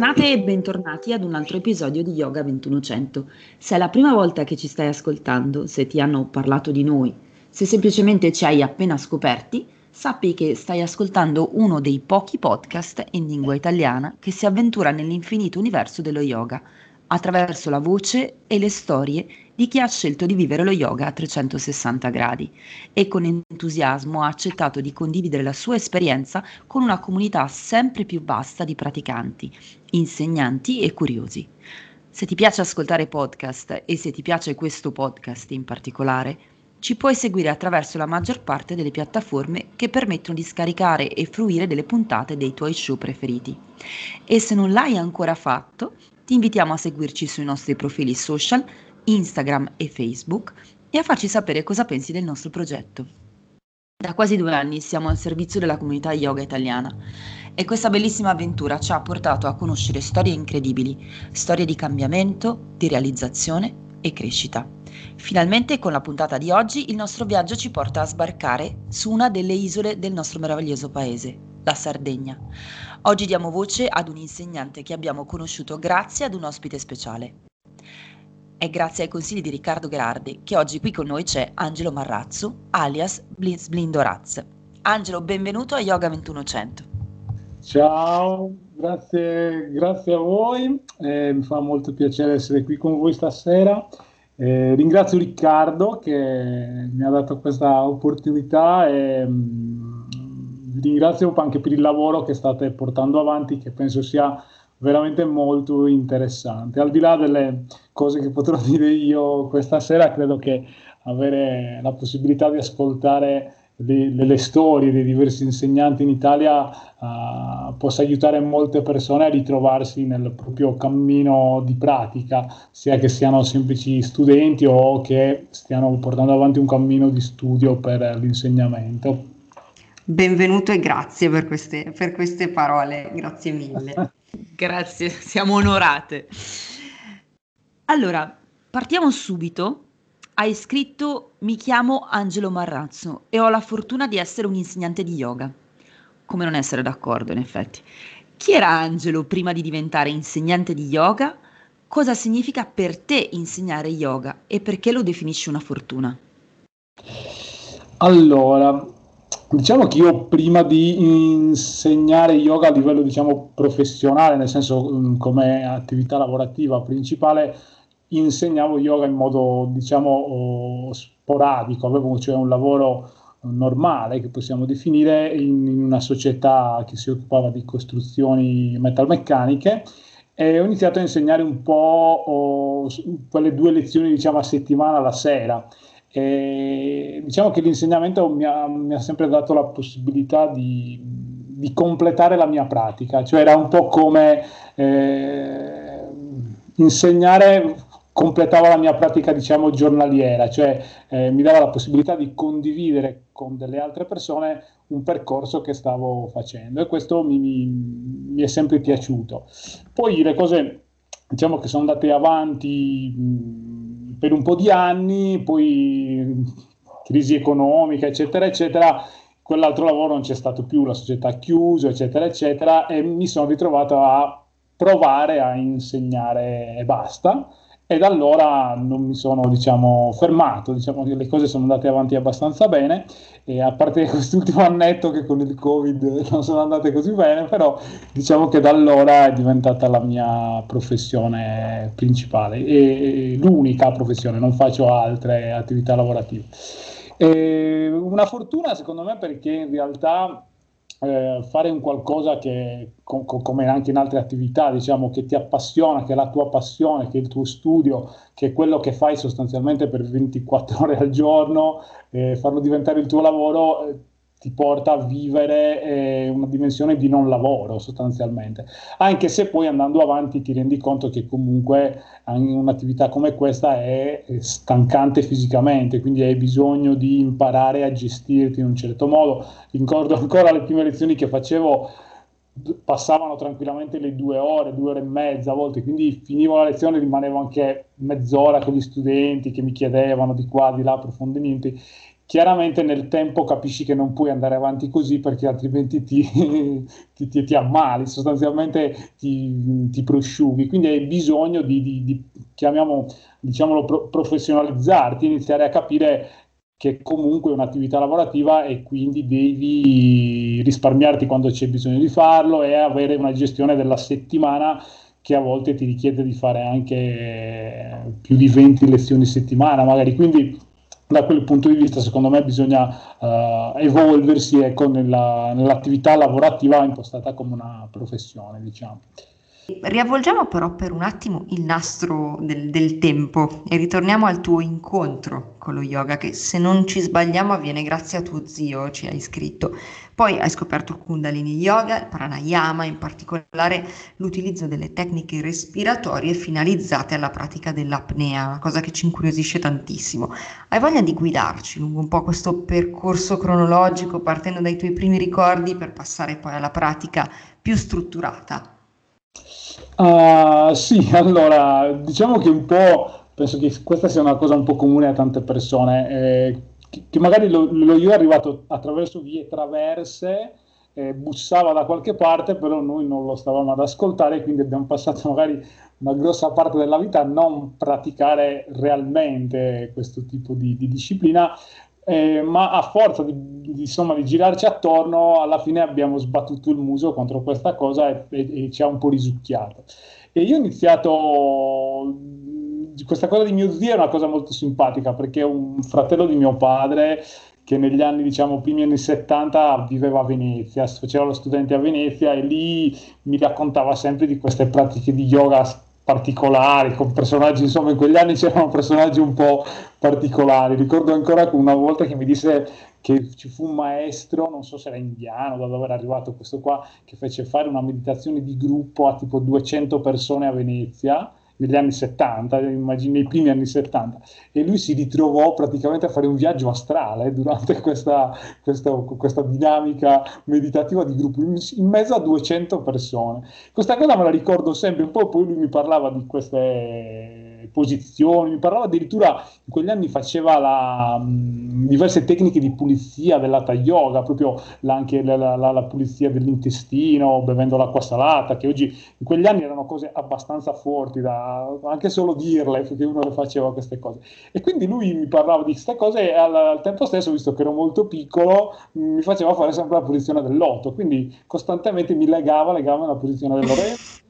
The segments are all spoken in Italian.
Bentornate e bentornati ad un altro episodio di Yoga 2100. Se è la prima volta che ci stai ascoltando, se ti hanno parlato di noi, se semplicemente ci hai appena scoperti, sappi che stai ascoltando uno dei pochi podcast in lingua italiana che si avventura nell'infinito universo dello yoga, attraverso la voce e le storie di chi ha scelto di vivere lo yoga a 360 gradi e con entusiasmo ha accettato di condividere la sua esperienza con una comunità sempre più vasta di praticanti, insegnanti e curiosi. Se ti piace ascoltare podcast e se ti piace questo podcast in particolare, ci puoi seguire attraverso la maggior parte delle piattaforme che permettono di scaricare e fruire delle puntate dei tuoi show preferiti. E se non l'hai ancora fatto, ti invitiamo a seguirci sui nostri profili social, Instagram e Facebook e a farci sapere cosa pensi del nostro progetto. Da quasi due anni siamo al servizio della comunità yoga italiana e questa bellissima avventura ci ha portato a conoscere storie incredibili, storie di cambiamento, di realizzazione e crescita. Finalmente con la puntata di oggi il nostro viaggio ci porta a sbarcare su una delle isole del nostro meraviglioso paese, la Sardegna. Oggi diamo voce ad un insegnante che abbiamo conosciuto grazie ad un ospite speciale. È grazie ai consigli di Riccardo Gherardi che oggi qui con noi c'è Angelo Marrazzo, alias Sblindoraz. Angelo, benvenuto a Yoga 2100. Ciao, grazie, grazie a voi, eh, mi fa molto piacere essere qui con voi stasera. Eh, ringrazio Riccardo che mi ha dato questa opportunità e mh, mm, vi ringrazio anche per il lavoro che state portando avanti, che penso sia veramente molto interessante. Al di là delle cose che potrò dire io questa sera, credo che avere la possibilità di ascoltare le, le, storie dei diversi insegnanti in Italia uh, possa aiutare molte persone a ritrovarsi nel proprio cammino di pratica, sia che siano semplici studenti o che stiano portando avanti un cammino di studio per l'insegnamento. Benvenuto e grazie per queste, per queste parole, grazie mille. Grazie, siamo onorate. Allora, partiamo subito. Hai scritto Mi chiamo Angelo Marrazzo e ho la fortuna di essere un insegnante di yoga. Come non essere d'accordo, in effetti. Chi era Angelo prima di diventare insegnante di yoga? Cosa significa per te insegnare yoga e perché lo definisci una fortuna? Allora, Diciamo che io prima di insegnare yoga a livello diciamo, professionale, nel senso mm, come attività lavorativa principale, insegnavo yoga in modo diciamo sporadico, avevo cioè un lavoro normale che possiamo definire in, in una società che si occupava di costruzioni metalmeccaniche e ho iniziato a insegnare un po' oh, quelle due lezioni diciamo a settimana la sera e diciamo che l'insegnamento mi ha, mi ha, sempre dato la possibilità di, di, completare la mia pratica, cioè era un po' come eh, insegnare completava la mia pratica diciamo giornaliera, cioè eh, mi dava la possibilità di condividere con delle altre persone un percorso che stavo facendo e questo mi, mi, mi è sempre piaciuto. Poi le cose diciamo che sono andate avanti per un po' di anni, poi crisi economica, eccetera, eccetera, quell'altro lavoro non c'è stato più, la società ha chiuso, eccetera, eccetera, e mi sono ritrovato a provare a insegnare e basta e da allora non mi sono diciamo, fermato, diciamo che le cose sono andate avanti abbastanza bene e a parte quest'ultimo annetto che con il covid non sono andate così bene, però diciamo che da allora è diventata la mia professione principale e l'unica professione, non faccio altre attività lavorative. E una fortuna secondo me perché in realtà eh, fare un qualcosa che, com- come anche in altre attività, diciamo, che ti appassiona, che è la tua passione, che è il tuo studio, che è quello che fai sostanzialmente per 24 ore al giorno, eh, farlo diventare il tuo lavoro, eh, ti porta a vivere eh, una dimensione di non lavoro sostanzialmente, anche se poi andando avanti ti rendi conto che comunque un'attività come questa è stancante fisicamente, quindi hai bisogno di imparare a gestirti in un certo modo. Ricordo ancora le prime lezioni che facevo passavano tranquillamente le due ore, due ore e mezza a volte, quindi finivo la lezione e rimanevo anche mezz'ora con gli studenti che mi chiedevano di qua, di là approfondimenti chiaramente nel tempo capisci che non puoi andare avanti così perché altrimenti ti, ti, ti, ti ammali, sostanzialmente ti, ti, prosciughi, quindi hai bisogno di, di, di diciamolo, pro, professionalizzarti, iniziare a capire che comunque è un'attività lavorativa e quindi devi risparmiarti quando c'è bisogno di farlo e avere una gestione della settimana che a volte ti richiede di fare anche più di 20 lezioni a settimana, magari. Quindi da quel punto di vista secondo me bisogna uh, evolversi ecco, nella, nell'attività lavorativa impostata come una professione, diciamo. Riavvolgiamo però per un attimo il nastro del, del, tempo e ritorniamo al tuo incontro con lo yoga che se non ci sbagliamo avviene grazie a tuo zio, ci hai scritto. Poi hai scoperto il Kundalini Yoga, il Pranayama, in particolare l'utilizzo delle tecniche respiratorie finalizzate alla pratica dell'apnea, una cosa che ci incuriosisce tantissimo. Hai voglia di guidarci lungo un po' questo percorso cronologico partendo dai tuoi primi ricordi per passare poi alla pratica più strutturata? Uh, sì, allora diciamo che un po' penso che questa sia una cosa un po' comune a tante persone, eh, che, magari lo, lo, io è arrivato attraverso vie traverse, eh, bussava da qualche parte, però noi non lo stavamo ad ascoltare, quindi abbiamo passato magari una grossa parte della vita a non praticare realmente questo tipo di, di disciplina, eh, ma a forza di, di, insomma, di, girarci attorno, alla fine abbiamo sbattuto il muso contro questa cosa e, e, e ci ha un po' risucchiato. E io ho iniziato questa cosa di mio zio è una cosa molto simpatica perché è un fratello di mio padre che negli anni, diciamo, primi anni 70 viveva a Venezia, faceva lo studente a Venezia e lì mi raccontava sempre di queste pratiche di yoga particolari, con personaggi, insomma in quegli anni c'erano personaggi un po' particolari. Ricordo ancora una volta che mi disse che ci fu un maestro, non so se era indiano, da dove era arrivato questo qua, che fece fare una meditazione di gruppo a tipo 200 persone a Venezia negli anni 70, immagino nei primi anni 70, e lui si ritrovò praticamente a fare un viaggio astrale durante questa, questa, questa dinamica meditativa di gruppo, in, mezzo a 200 persone. Questa cosa me la ricordo sempre un po', poi lui mi parlava di queste posizioni, mi parlava addirittura in quegli anni faceva la, mh, diverse tecniche di pulizia dell'ata yoga, proprio la, anche la, la, la, pulizia dell'intestino, bevendo l'acqua salata, che oggi in quegli anni erano cose abbastanza forti da anche solo dirle, perché uno le faceva queste cose. E quindi lui mi parlava di queste cose e al, al tempo stesso, visto che ero molto piccolo, mi faceva fare sempre la posizione del loto, quindi costantemente mi legava, legava nella posizione dell'orecchio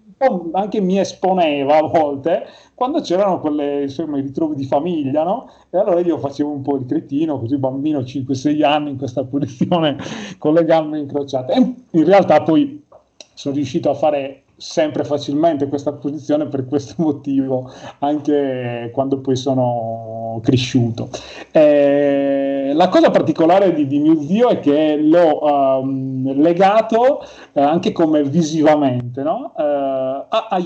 anche mi esponeva a volte quando c'erano quelle, insomma, i ritrovi di famiglia, no? E allora io facevo un po' il cretino, così bambino 5-6 anni in questa posizione con le gambe incrociate. E in realtà poi sono riuscito a fare sempre facilmente questa posizione per questo motivo, anche quando poi sono cresciuto. Eh, la cosa particolare di, di, mio zio è che l'ho um, legato eh, anche come visivamente no? eh, a, a.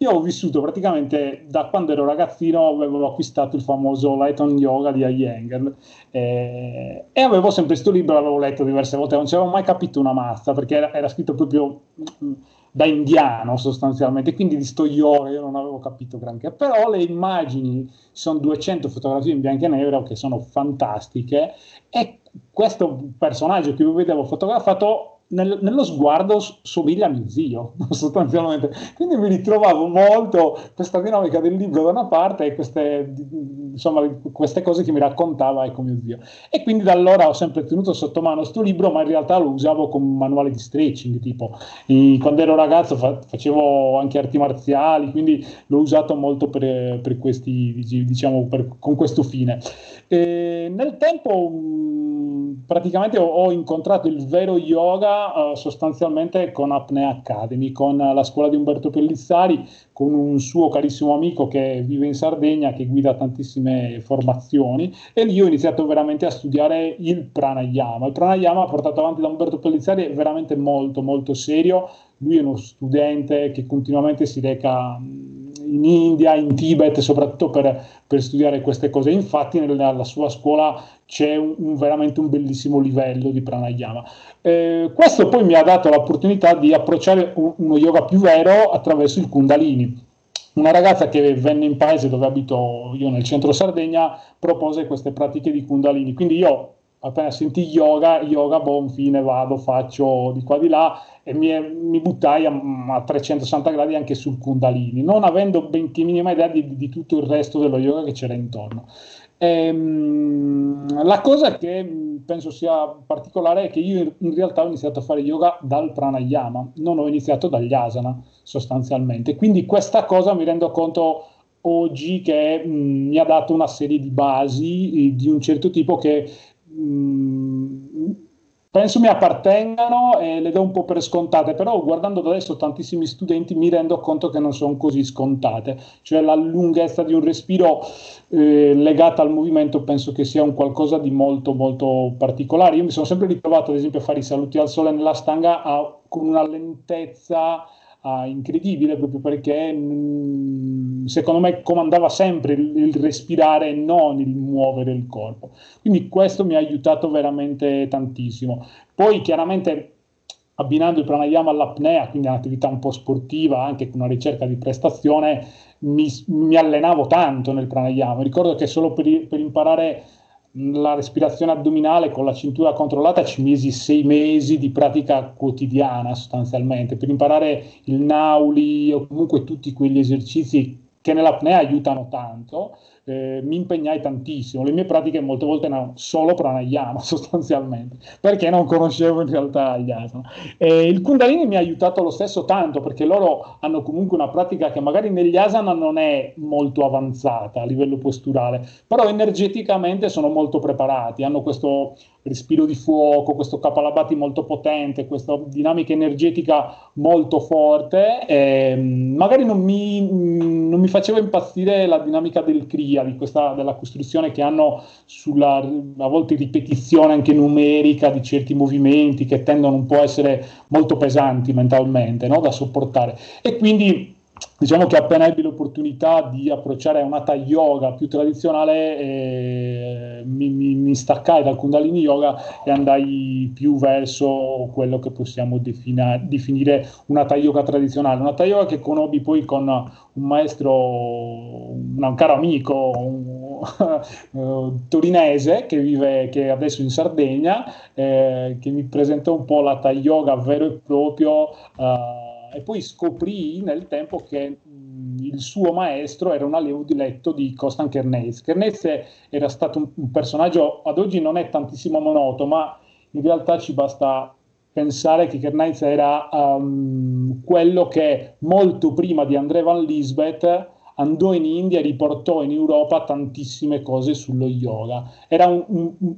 Io ho vissuto praticamente da quando ero ragazzino, avevo acquistato il famoso Light on Yoga di Iyengar eh, e avevo sempre questo libro, l'avevo letto diverse volte, non ci avevo mai capito una mazza perché era, era scritto proprio da indiano sostanzialmente, quindi di sto yoga io non avevo capito granché, però le immagini, sono 200 fotografie in bianco e nero che sono fantastiche e questo personaggio che io vedevo fotografato nel, nello sguardo somiglia a mio zio, sostanzialmente. Quindi mi ritrovavo molto questa dinamica del libro da una parte e queste, insomma, queste cose che mi raccontava ecco mio zio. E quindi da allora ho sempre tenuto sotto mano questo libro, ma in realtà lo usavo come manuale di stretching, tipo e quando ero ragazzo fa, facevo anche arti marziali, quindi l'ho usato molto per, per questi, diciamo, per, con questo fine. E nel tempo praticamente ho, ho, incontrato il vero yoga uh, sostanzialmente con Apnea Academy, con la scuola di Umberto Pellizzari, con un suo carissimo amico che vive in Sardegna, che guida tantissime formazioni e lì ho iniziato veramente a studiare il pranayama. Il pranayama portato avanti da Umberto Pellizzari è veramente molto molto serio, lui è uno studente che continuamente si reca in India, in Tibet, soprattutto per, per studiare queste cose. Infatti nella sua scuola c'è un, un, veramente un bellissimo livello di pranayama. Eh, questo poi mi ha dato l'opportunità di approcciare un, uno yoga più vero attraverso il kundalini. una ragazza che venne in paese dove abito io nel centro Sardegna propose queste pratiche di Kundalini. Quindi io appena sentì yoga, yoga, buon fine, vado, faccio di qua di là e mi, mi buttai a, a, 360 gradi anche sul Kundalini, non avendo benché minima idea di, di tutto il resto dello yoga che c'era intorno. Ehm, la cosa che penso sia particolare è che io in realtà ho iniziato a fare yoga dal pranayama, non ho iniziato dagli asana sostanzialmente. Quindi questa cosa mi rendo conto oggi che mh, mi ha dato una serie di basi di un certo tipo che mh, penso mi appartengano e le do un po' per scontate, però guardando da adesso tantissimi studenti mi rendo conto che non sono così scontate, cioè la lunghezza di un respiro eh, legata al movimento penso che sia un qualcosa di molto molto particolare. Io mi sono sempre ritrovato ad esempio a fare i saluti al sole nella stanga a, con una lentezza uh, incredibile proprio perché mh, mm, secondo me comandava sempre il, il, respirare e non il muovere il corpo. Quindi questo mi ha aiutato veramente tantissimo. Poi chiaramente abbinando il pranayama all'apnea, quindi un'attività un po' sportiva, anche con una ricerca di prestazione, mi, mi allenavo tanto nel pranayama. Ricordo che solo per, per imparare la respirazione addominale con la cintura controllata ci misi sei mesi di pratica quotidiana sostanzialmente per imparare il nauli o comunque tutti quegli esercizi che nell'apnea aiutano tanto eh, mi impegnai tantissimo. Le mie pratiche molte volte erano solo pranayama sostanzialmente, perché non conoscevo in realtà gli asana. E il Kundalini mi ha aiutato lo stesso tanto, perché loro hanno comunque una pratica che magari negli asana non è molto avanzata a livello posturale, però energeticamente sono molto preparati, hanno questo respiro di fuoco, questo kapalabhati molto potente, questa dinamica energetica molto forte. Eh, magari non mi, non mi, faceva impazzire la dinamica del Kriya, di questa, della costruzione che hanno sulla a volte ripetizione anche numerica di certi movimenti che tendono un po' a essere molto pesanti mentalmente no? da sopportare. E quindi diciamo che appena ebbi l'opportunità di approcciare un Hatha Yoga più tradizionale, eh, mi, mi, mi, staccai dal Kundalini Yoga e andai più verso quello che possiamo defina, definire un Hatha Yoga tradizionale. Un Hatha Yoga che conobbi poi con un maestro, un caro amico, un, uh, torinese che vive che adesso in Sardegna, eh, che mi presentò un po' l'Hatha Yoga vero e proprio. Uh, e poi scoprì nel tempo che mh, il suo maestro era un allievo diletto di Kostan Kernez. Kernez era stato un, un, personaggio, ad oggi non è tantissimo monoto, ma in realtà ci basta pensare che Kernez era um, quello che molto prima di André Van Lisbeth andò in India e riportò in Europa tantissime cose sullo yoga. Era un, un,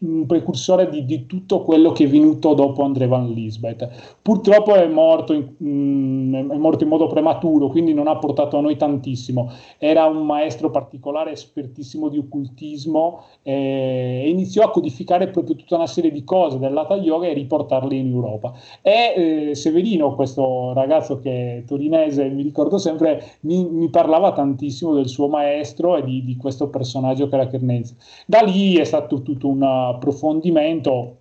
un precursore di, di, tutto quello che è venuto dopo André Van Lisbeth. Purtroppo è morto, in, mm, è morto in modo prematuro, quindi non ha portato a noi tantissimo. Era un maestro particolare, espertissimo di occultismo eh, e iniziò a codificare proprio tutta una serie di cose dell'Hatha Yoga e riportarle in Europa. E eh, Severino, questo ragazzo che è torinese, mi ricordo sempre, mi, mi parlava parlava tantissimo del suo maestro e di, di questo personaggio che era Kernez. Da lì è stato tutto un approfondimento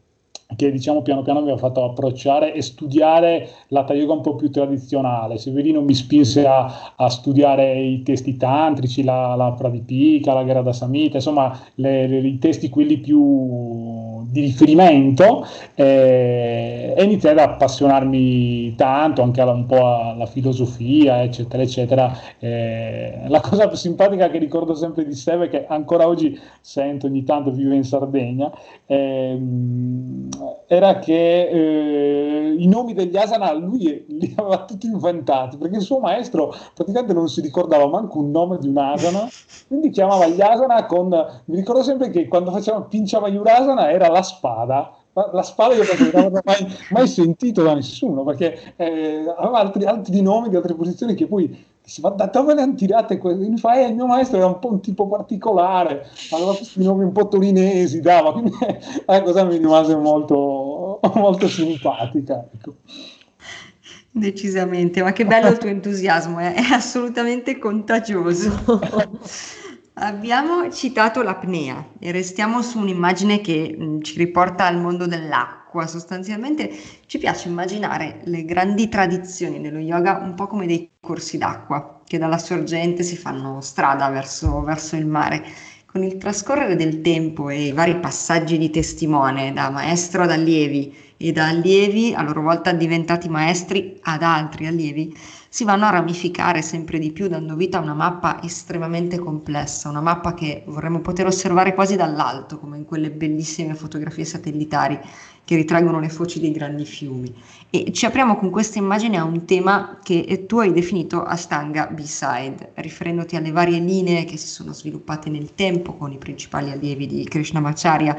che diciamo piano piano mi ha fatto approcciare e studiare la yoga un po' più tradizionale. Severino mi spinse a, a studiare i testi tantrici, la, la Pradipika, la Grada Samhita, insomma le, le, i testi quelli più di riferimento eh, e iniziai ad appassionarmi tanto anche alla, un po' alla filosofia, eccetera, eccetera. Eh, la cosa più simpatica che ricordo sempre di Seve, che ancora oggi sento ogni tanto, vive in Sardegna, ehm, era che eh, i nomi degli asana lui li aveva tutti inventati, perché il suo maestro praticamente non si ricordava manco un nome di un asana, quindi chiamava gli asana con... Mi ricordo sempre che quando faceva Pinciava Yurasana era la spada. La spada io penso che non avevo mai, mai, sentito da nessuno, perché eh, aveva altri, altri nomi di altre posizioni che poi dice, ma da dove le hanno tirate queste? Mi fa, eh, il mio maestro era un po' un tipo particolare, aveva questi nomi un po' torinesi, dava, quindi la cosa mi rimase molto, molto simpatica. Ecco. Decisamente, ma che bello il tuo entusiasmo, eh? è assolutamente contagioso. Abbiamo citato l'apnea e restiamo su un'immagine che mh, ci riporta al mondo dell'acqua. Sostanzialmente ci piace immaginare le grandi tradizioni dello yoga un po' come dei corsi d'acqua che dalla sorgente si fanno strada verso, verso il mare. Con il trascorrere del tempo e i vari passaggi di testimone da maestro ad allievi e da allievi a loro volta diventati maestri ad altri allievi, si vanno a ramificare sempre di più, dando vita a una mappa estremamente complessa, una mappa che vorremmo poter osservare quasi dall'alto, come in quelle bellissime fotografie satellitari che ritraggono le foci dei grandi fiumi. E ci apriamo con questa immagine a un tema che tu hai definito Ashtanga B-side, riferendoti alle varie linee che si sono sviluppate nel tempo con i principali allievi di Krishnamacharya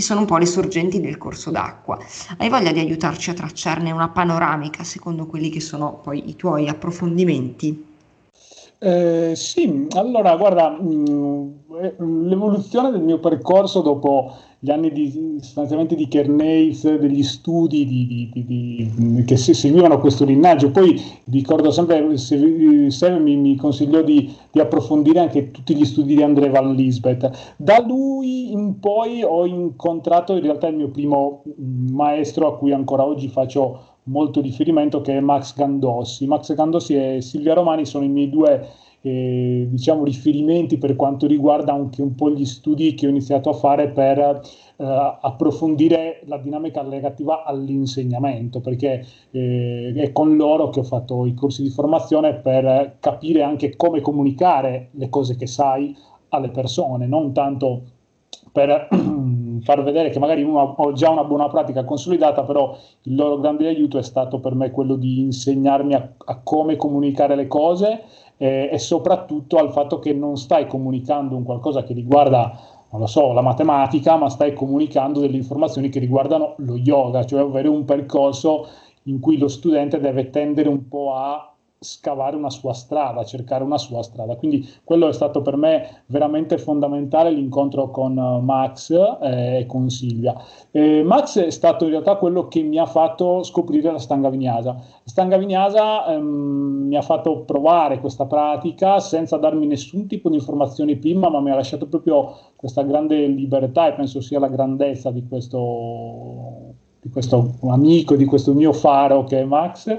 e sono un po' le sorgenti del corso d'acqua. Hai voglia di aiutarci a tracciarne una panoramica secondo quelli che sono poi i tuoi approfondimenti? Eh, sì, allora guarda, mh, mm, l'evoluzione del mio percorso dopo gli anni di sostanzialmente di Kerneis, degli studi di, di, che seguivano questo linnaggio. Poi ricordo sempre, Seve mi, mi consigliò di, approfondire anche tutti gli studi di André Van Lisbeth. Da lui in poi ho incontrato in realtà il mio primo maestro a cui ancora oggi faccio molto riferimento, che è Max Gandossi. Max Gandossi e Silvia Romani sono i miei due eh, diciamo, riferimenti per quanto riguarda anche un po' gli studi che ho iniziato a fare per eh, approfondire la dinamica relativa all'insegnamento, perché eh, è con loro che ho fatto i corsi di formazione per capire anche come comunicare le cose che sai alle persone, non tanto per far vedere che magari uno ha già una buona pratica consolidata, però il loro grande aiuto è stato per me quello di insegnarmi a, a come comunicare le cose eh, e soprattutto al fatto che non stai comunicando un qualcosa che riguarda, non lo so, la matematica, ma stai comunicando delle informazioni che riguardano lo yoga, cioè avere un percorso in cui lo studente deve tendere un po' a scavare una sua strada, cercare una sua strada. Quindi quello è stato per me veramente fondamentale l'incontro con uh, Max eh, e con Silvia. Eh, Max è stato in realtà quello che mi ha fatto scoprire la stanga vignasa. La stanga vignasa ehm, mi ha fatto provare questa pratica senza darmi nessun tipo di informazioni prima, ma mi ha lasciato proprio questa grande libertà e penso sia la grandezza di questo, di questo amico, di questo mio faro che è Max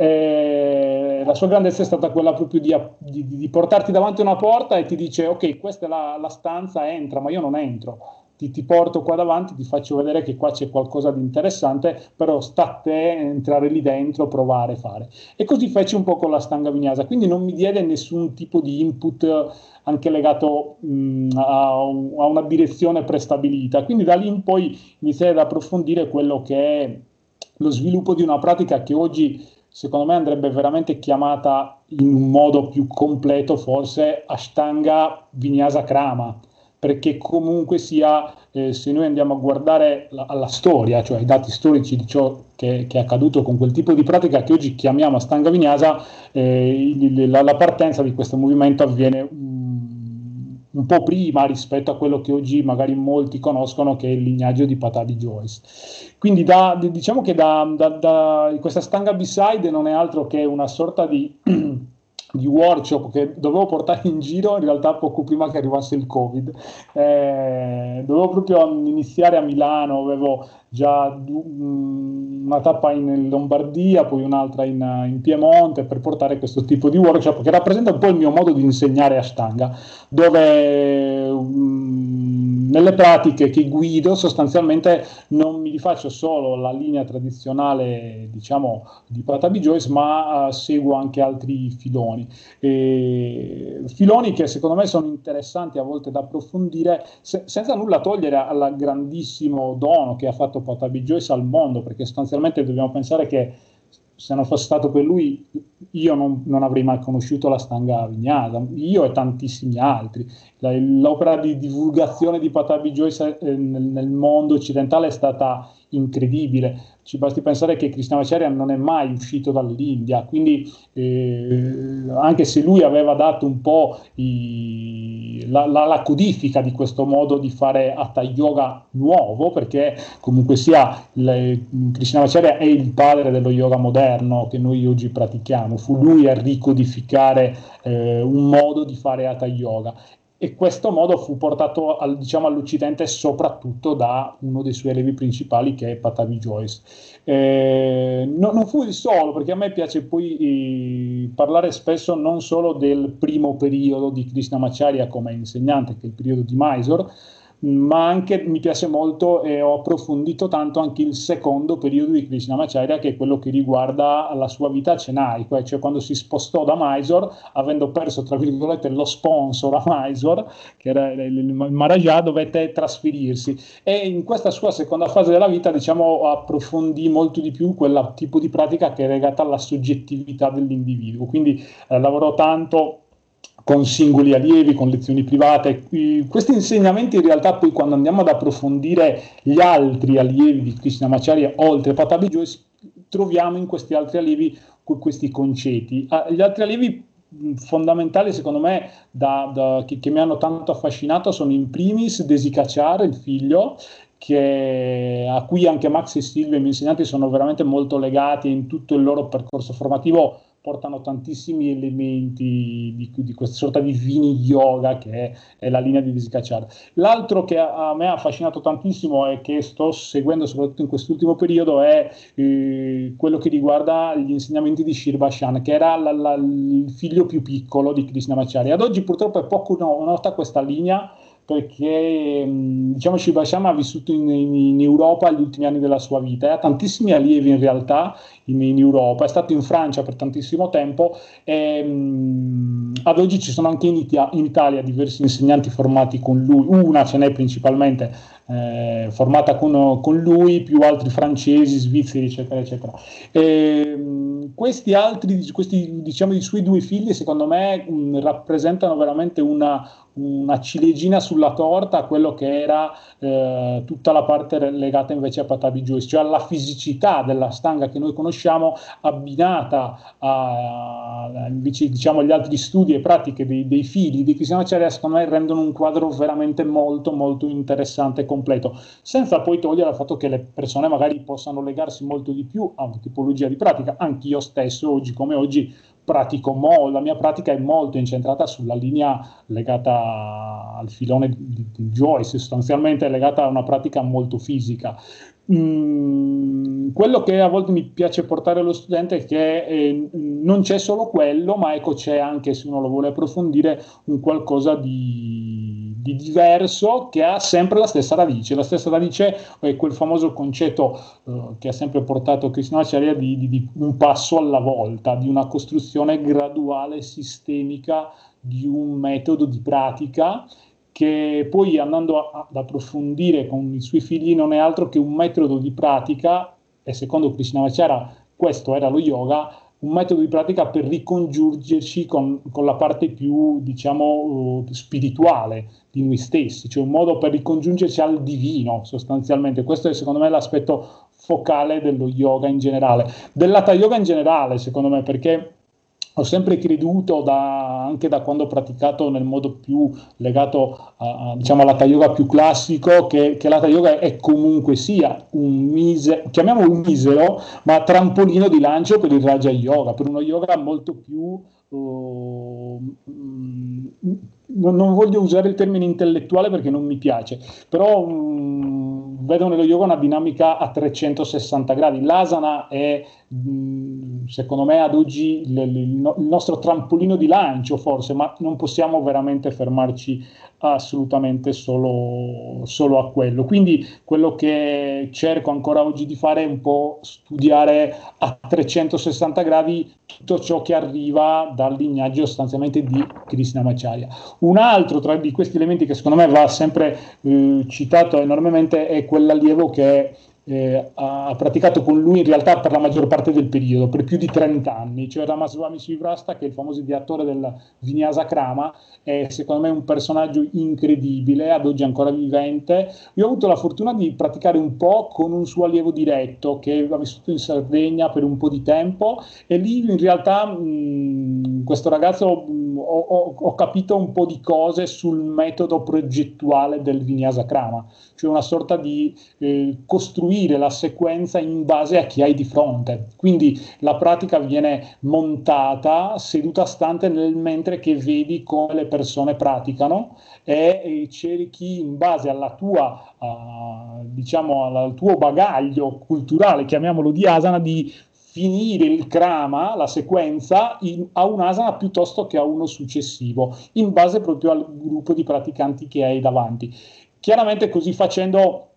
eh, la sua grandezza è stata quella proprio di, di, di, portarti davanti a una porta e ti dice ok, questa è la, la stanza, entra, ma io non entro. Ti, ti, porto qua davanti, ti faccio vedere che qua c'è qualcosa di interessante, però sta a te entrare lì dentro, provare, fare. E così feci un po' con la stanga vignasa, quindi non mi diede nessun tipo di input anche legato mh, a, a, una direzione prestabilita. Quindi da lì in poi iniziai ad approfondire quello che è lo sviluppo di una pratica che oggi secondo me andrebbe veramente chiamata in un modo più completo forse Ashtanga Vinyasa Krama, perché comunque sia, eh, se noi andiamo a guardare la, alla storia, cioè i dati storici di ciò che, che, è accaduto con quel tipo di pratica che oggi chiamiamo Ashtanga Vinyasa, eh, la, la, partenza di questo movimento avviene un, un po' prima rispetto a quello che oggi magari molti conoscono che è il lignaggio di Patabi Joyce. Quindi da, diciamo che da, da, questa stanga B-side non è altro che una sorta di, di, workshop che dovevo portare in giro in realtà poco prima che arrivasse il Covid. Eh, dovevo proprio iniziare a Milano, avevo già mm, una tappa in Lombardia, poi un'altra in, in, Piemonte per portare questo tipo di workshop che rappresenta un po' il mio modo di insegnare Ashtanga, dove um, nelle pratiche che guido sostanzialmente non mi rifaccio solo la linea tradizionale diciamo di Patabi Joyce, ma uh, seguo anche altri filoni. E, filoni che secondo me sono interessanti a volte da approfondire se, senza nulla togliere al grandissimo dono che ha fatto Potabi Joyce al mondo, perché sostanzialmente dobbiamo pensare che se non fosse stato per lui io non, non avrei mai conosciuto la stanga vignata, io e tantissimi altri. L'opera di divulgazione di Patabi Joyce eh, nel, nel mondo occidentale è stata incredibile. Ci basti pensare che Krishnamacharya non è mai uscito dall'India, quindi eh, anche se lui aveva dato un po' i, la, la, la, codifica di questo modo di fare Hatha Yoga nuovo, perché comunque sia Krishnamacharya è il padre dello yoga moderno che noi oggi pratichiamo, fu lui a ricodificare eh, un modo di fare Hatha Yoga e questo modo fu portato al, diciamo, all'Occidente soprattutto da uno dei suoi allevi principali che è Patavi Joyce. Eh, no, non fu il solo, perché a me piace poi eh, parlare spesso non solo del primo periodo di Krishnamacharya come insegnante, che è il periodo di Mysore, ma anche mi piace molto e ho approfondito tanto anche il secondo periodo di Krishnamacharya che è quello che riguarda la sua vita a Chennai, cioè quando si spostò da Mysore avendo perso tra virgolette lo sponsor a Mysore che era il Maharaja dovette trasferirsi. E in questa sua seconda fase della vita diciamo approfondì molto di più quel tipo di pratica che è legata alla soggettività dell'individuo. Quindi eh, lavorò tanto con singoli allievi, con lezioni private. Questi insegnamenti in realtà poi quando andiamo ad approfondire gli altri allievi di Krishnamacharya oltre Patabi Joyce, troviamo in questi altri allievi questi concetti. Gli altri allievi fondamentali secondo me da, da, che, che, mi hanno tanto affascinato sono in primis Desikachar, il figlio, che, a cui anche Max e Silvia, i miei insegnanti, sono veramente molto legati in tutto il loro percorso formativo portano tantissimi elementi di, di, questa sorta di vini yoga che è, è la linea di Discacciare. L'altro che a, a, me ha affascinato tantissimo e che sto seguendo soprattutto in quest'ultimo periodo è eh, quello che riguarda gli insegnamenti di Shirbashan, che era la, la, il figlio più piccolo di Krishnamacharya. Ad oggi purtroppo è poco nota questa linea perché diciamo Shibashama ha vissuto in, in, in, Europa gli ultimi anni della sua vita e ha tantissimi allievi in realtà in, in Europa, è stato in Francia per tantissimo tempo e mh, ad oggi ci sono anche in, Italia diversi insegnanti formati con lui, una ce n'è principalmente eh, formata con, con, lui, più altri francesi, svizzeri, eccetera, eccetera. E, mh, questi altri, questi diciamo i suoi due figli, secondo me mh, rappresentano veramente una, una ciliegina sulla torta a quello che era eh, tutta la parte legata invece a Patabi Joyce, cioè alla fisicità della stanga che noi conosciamo abbinata a, a invece diciamo agli altri studi e pratiche dei, dei figli di Cristiano Cerea secondo me rendono un quadro veramente molto molto interessante e completo, senza poi togliere il fatto che le persone magari possano legarsi molto di più a una tipologia di pratica, anch'io stesso oggi come oggi pratico mo- la mia pratica è molto incentrata sulla linea legata al filone di, di Joyce, sostanzialmente legata a una pratica molto fisica. Mm, quello che a volte mi piace portare allo studente è che eh, non c'è solo quello, ma ecco c'è anche, se uno lo vuole approfondire, un qualcosa di, di diverso che ha sempre la stessa radice. La stessa radice è quel famoso concetto eh, che ha sempre portato Krishnacharya di, di, di un passo alla volta, di una costruzione graduale, sistemica di un metodo di pratica che poi andando a, ad approfondire con i suoi figli non è altro che un metodo di pratica, e secondo Krishnamacharya questo era lo yoga, un metodo di pratica per ricongiungerci con, con la parte più, diciamo, uh, spirituale di noi stessi, cioè un modo per ricongiungerci al divino sostanzialmente. Questo è secondo me l'aspetto focale dello yoga in generale, dell'hatha yoga in generale, secondo me, perché ho sempre creduto, da, anche da quando ho praticato nel modo più legato a, a, diciamo, all'Hatha Yoga più classico, che, che l'Hatha Yoga è comunque sia un misero, chiamiamolo un misero, ma trampolino di lancio per il Raja Yoga, per uno yoga molto più... Uh, non, voglio usare il termine intellettuale perché non mi piace, però um, vedo nello yoga una dinamica a 360 gradi. L'asana è secondo me ad oggi il, il, il, nostro trampolino di lancio forse, ma non possiamo veramente fermarci assolutamente solo, solo, a quello. Quindi quello che cerco ancora oggi di fare è un po' studiare a 360 gradi tutto ciò che arriva dal lignaggio sostanzialmente di Krishnamacharya. Un altro tra di questi elementi che secondo me va sempre eh, citato enormemente è quell'allievo che è eh, ha praticato con lui in realtà per la maggior parte del periodo, per più di 30 anni, cioè Ramaswamy Sivrasta, che è il famoso ideatore del Vinyasa Krama, è secondo me un personaggio incredibile, ad oggi ancora vivente. Io ho avuto la fortuna di praticare un po' con un suo allievo diretto che ha vissuto in Sardegna per un po' di tempo e lì in realtà mh, questo ragazzo mh, ho, ho, capito un po' di cose sul metodo progettuale del Vinyasa Krama, cioè una sorta di eh, costruire la sequenza in base a chi hai di fronte. Quindi la pratica viene montata seduta stante nel mentre che vedi come le persone praticano e, e cerchi in base alla tua, uh, diciamo, al tuo bagaglio culturale, chiamiamolo di asana, di finire il krama, la sequenza, in, a un asana piuttosto che a uno successivo, in base proprio al gruppo di praticanti che hai davanti. Chiaramente così facendo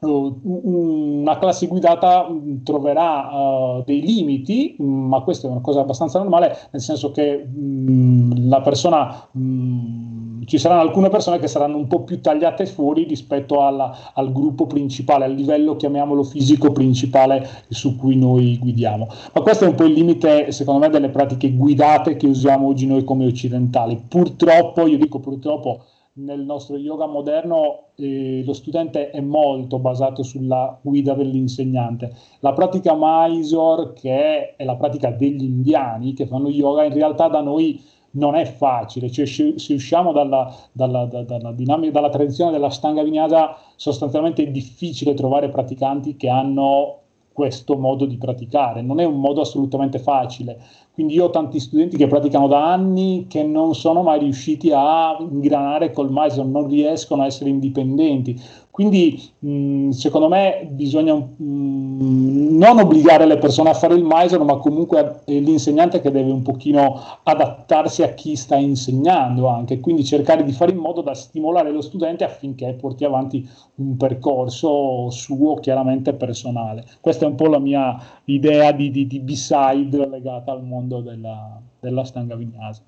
una classe guidata mm, troverà uh, dei limiti, mm, ma questa è una cosa abbastanza normale, nel senso che mh, la persona mh, ci saranno alcune persone che saranno un po' più tagliate fuori rispetto alla, al gruppo principale, al livello, chiamiamolo fisico principale su cui noi guidiamo. Ma questo è un po' il limite, secondo me, delle pratiche guidate che usiamo oggi noi come occidentali. Purtroppo, io dico purtroppo, nel nostro yoga moderno eh, lo studente è molto basato sulla guida dell'insegnante. La pratica Mysore, che è la pratica degli indiani che fanno yoga, in realtà da noi non è facile, cioè, se usciamo dalla, dalla, dalla, dinamica, dalla tradizione della stanga vignata, sostanzialmente è difficile trovare praticanti che hanno questo modo di praticare, non è un modo assolutamente facile. Quindi io ho tanti studenti che praticano da anni che non sono mai riusciti a ingranare col Mysore, non riescono a essere indipendenti. Quindi mh, secondo me bisogna mh, non obbligare le persone a fare il Mysore, ma comunque è l'insegnante che deve un pochino adattarsi a chi sta insegnando anche, quindi cercare di fare in modo da stimolare lo studente affinché porti avanti un percorso suo chiaramente personale. Questa è un po' la mia idea di, di, di B-side legata al mondo della, della stanga vignasa.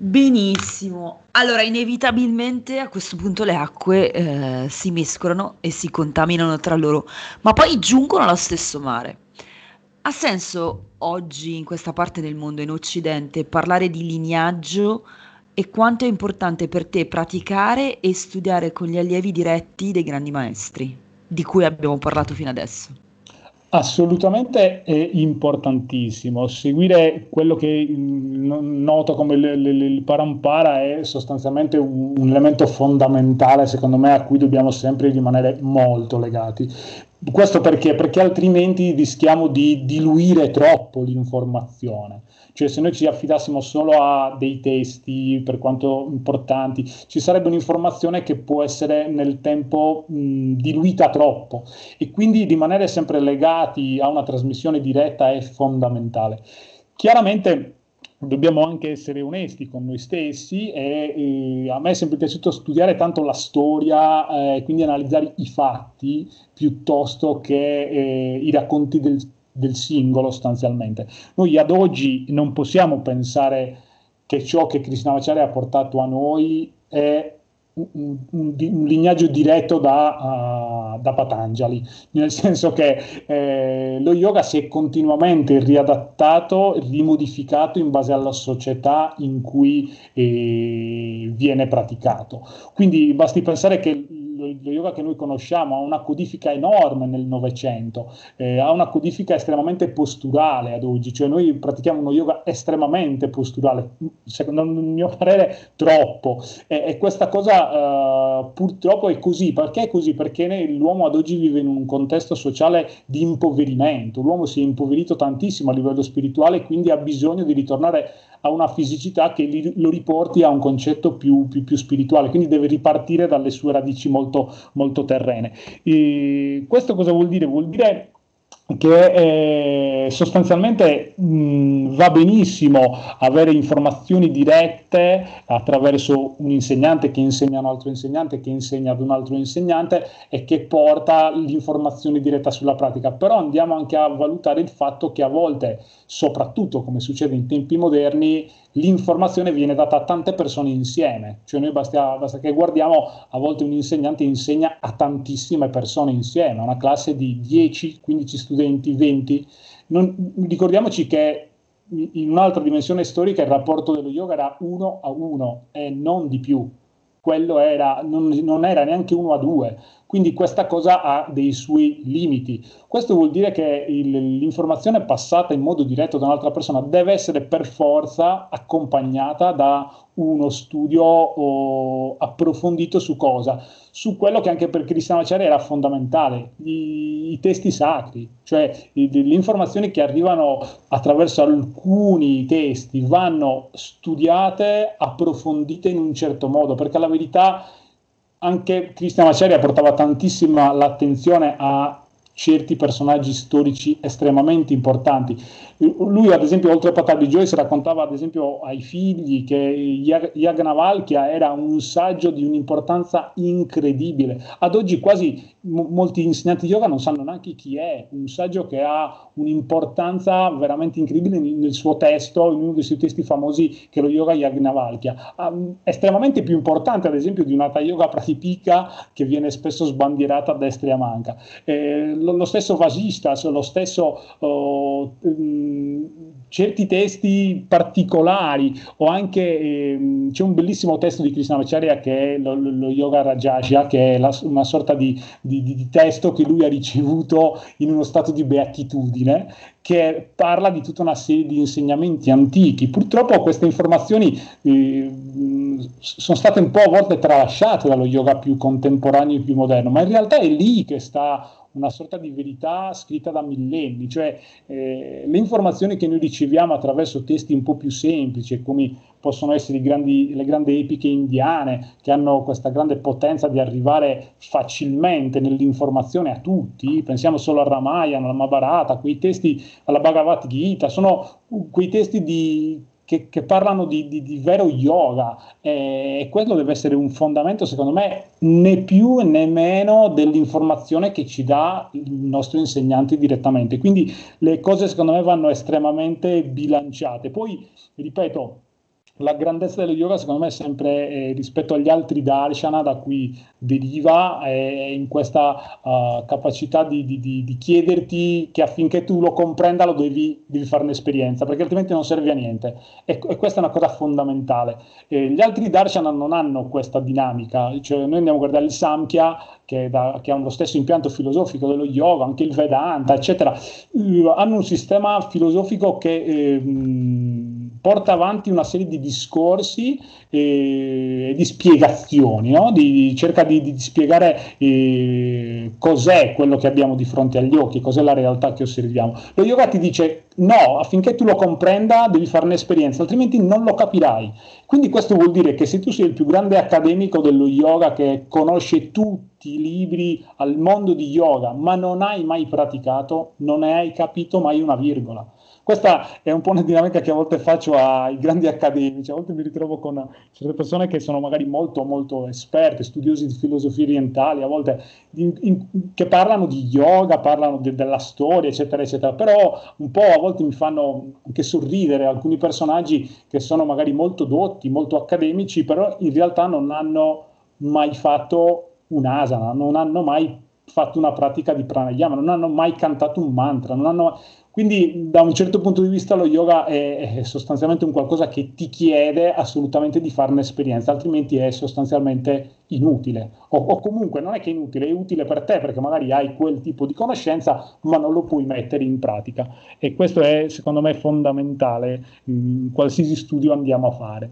Benissimo. Allora, inevitabilmente a questo punto le acque eh, si mescolano e si contaminano tra loro, ma poi giungono allo stesso mare. Ha senso oggi in questa parte del mondo, in Occidente, parlare di lignaggio e quanto è importante per te praticare e studiare con gli allievi diretti dei grandi maestri, di cui abbiamo parlato fino adesso? Assolutamente è importantissimo. Seguire quello che noto come il, il, il parampara è sostanzialmente un, un, elemento fondamentale, secondo me, a cui dobbiamo sempre rimanere molto legati. Questo perché? Perché altrimenti rischiamo di diluire troppo l'informazione. Cioè se noi ci affidassimo solo a dei testi, per quanto importanti, ci sarebbe un'informazione che può essere nel tempo mh, diluita troppo e quindi rimanere sempre legati a una trasmissione diretta è fondamentale. Chiaramente dobbiamo anche essere onesti con noi stessi e, e a me è sempre piaciuto studiare tanto la storia, eh, quindi analizzare i fatti piuttosto che eh, i racconti del del singolo sostanzialmente. Noi ad oggi non possiamo pensare che ciò che Krishnamacharya ha portato a noi è un, un, lignaggio diretto da, uh, da, Patanjali, nel senso che eh, lo yoga si è continuamente riadattato, rimodificato in base alla società in cui eh, viene praticato. Quindi basti pensare che lo yoga che noi conosciamo ha una codifica enorme nel Novecento, eh, ha una codifica estremamente posturale ad oggi, cioè noi pratichiamo uno yoga estremamente posturale, secondo il mio parere troppo, e, e questa cosa uh, purtroppo è così, perché è così? Perché l'uomo ad oggi vive in un contesto sociale di impoverimento, l'uomo si è impoverito tantissimo a livello spirituale, quindi ha bisogno di ritornare a una fisicità che li, lo riporti a un concetto più, più, più, spirituale, quindi deve ripartire dalle sue radici molto, molto terrene. E questo cosa vuol dire? Vuol dire che eh, sostanzialmente mh, va benissimo avere informazioni dirette attraverso un insegnante che insegna a un altro insegnante che insegna ad un altro insegnante e che porta l'informazione diretta sulla pratica però andiamo anche a valutare il fatto che a volte soprattutto come succede in tempi moderni l'informazione viene data a tante persone insieme, cioè noi basta, basta, che guardiamo, a volte un insegnante insegna a tantissime persone insieme, una classe di 10, 15 studenti, 20. Non, ricordiamoci che in un'altra dimensione storica il rapporto dello yoga era uno a uno e non di più. Quello era, non, non era neanche uno a due. Quindi questa cosa ha dei suoi limiti. Questo vuol dire che il, l'informazione passata in modo diretto da un'altra persona deve essere per forza accompagnata da uno studio approfondito su cosa? Su quello che anche per Cristiano Acciari era fondamentale, i, i testi sacri, cioè i, le informazioni che arrivano attraverso alcuni testi vanno studiate, approfondite in un certo modo, perché la verità anche Cristian Maceria portava tantissima l'attenzione a certi personaggi storici estremamente importanti. Lui, ad esempio, oltre a Patabi Joyce, raccontava ad esempio ai figli che Yagnavalkya era un saggio di un'importanza incredibile. Ad oggi quasi m- molti insegnanti di yoga non sanno neanche chi è, un saggio che ha un'importanza veramente incredibile nel suo testo, in uno dei suoi testi famosi che è lo Yoga Yagnavalkya. Um, estremamente più importante, ad esempio, di una Yoga Pratipika che viene spesso sbandierata a destra e a manca. Eh, lo, stesso Vasistas, lo stesso oh, certi testi particolari o anche eh, c'è un bellissimo testo di Krishnamacharya che è lo, lo Yoga Rajasya che è la, una sorta di, di, di, testo che lui ha ricevuto in uno stato di beatitudine che parla di tutta una serie di insegnamenti antichi. Purtroppo queste informazioni eh, sono state un po' a volte tralasciate dallo yoga più contemporaneo e più moderno ma in realtà è lì che sta una sorta di verità scritta da millenni, cioè eh, le informazioni che noi riceviamo attraverso testi un po' più semplici, come possono essere grandi, le grandi epiche indiane, che hanno questa grande potenza di arrivare facilmente nell'informazione a tutti, pensiamo solo al Ramayana, alla Mahabharata, quei testi, alla Bhagavad Gita, sono quei testi di che, che parlano di, di, di, vero yoga e quello deve essere un fondamento secondo me né più né meno dell'informazione che ci dà il nostro insegnante direttamente. Quindi le cose secondo me vanno estremamente bilanciate. Poi ripeto la grandezza dello yoga secondo me è sempre eh, rispetto agli altri darshana da cui deriva eh, in questa uh, capacità di, di, di, di, chiederti che affinché tu lo comprenda lo devi, devi fare un'esperienza perché altrimenti non serve a niente. E, e questa è una cosa fondamentale. Eh, gli altri darshana non hanno questa dinamica. Cioè noi andiamo a guardare il Samkhya che, da, che, ha lo stesso impianto filosofico dello yoga, anche il Vedanta, eccetera, uh, hanno un sistema filosofico che eh, porta avanti una serie di discorsi e di spiegazioni, no? di, cerca di, di spiegare eh, cos'è quello che abbiamo di fronte agli occhi, cos'è la realtà che osserviamo. Lo yoga ti dice no, affinché tu lo comprenda devi fare un'esperienza, altrimenti non lo capirai. Quindi questo vuol dire che se tu sei il più grande accademico dello yoga che conosce tutti i libri al mondo di yoga, ma non hai mai praticato, non ne hai capito mai una virgola. Questa è un po' una dinamica che a volte faccio ai grandi accademici, a volte mi ritrovo con certe persone che sono magari molto molto esperte, studiosi di filosofie orientali, a volte in, in, che parlano di yoga, parlano de, della storia, eccetera, eccetera, però un po' a volte mi fanno anche sorridere alcuni personaggi che sono magari molto dotti, molto accademici, però in realtà non hanno mai fatto un'asana, non hanno mai fatto una pratica di pranayama, non hanno mai cantato un mantra, non hanno quindi da un certo punto di vista lo yoga è, è, sostanzialmente un qualcosa che ti chiede assolutamente di fare un'esperienza, altrimenti è sostanzialmente inutile. O, o, comunque non è che è inutile, è utile per te perché magari hai quel tipo di conoscenza, ma non lo puoi mettere in pratica. E questo è secondo me fondamentale in qualsiasi studio andiamo a fare.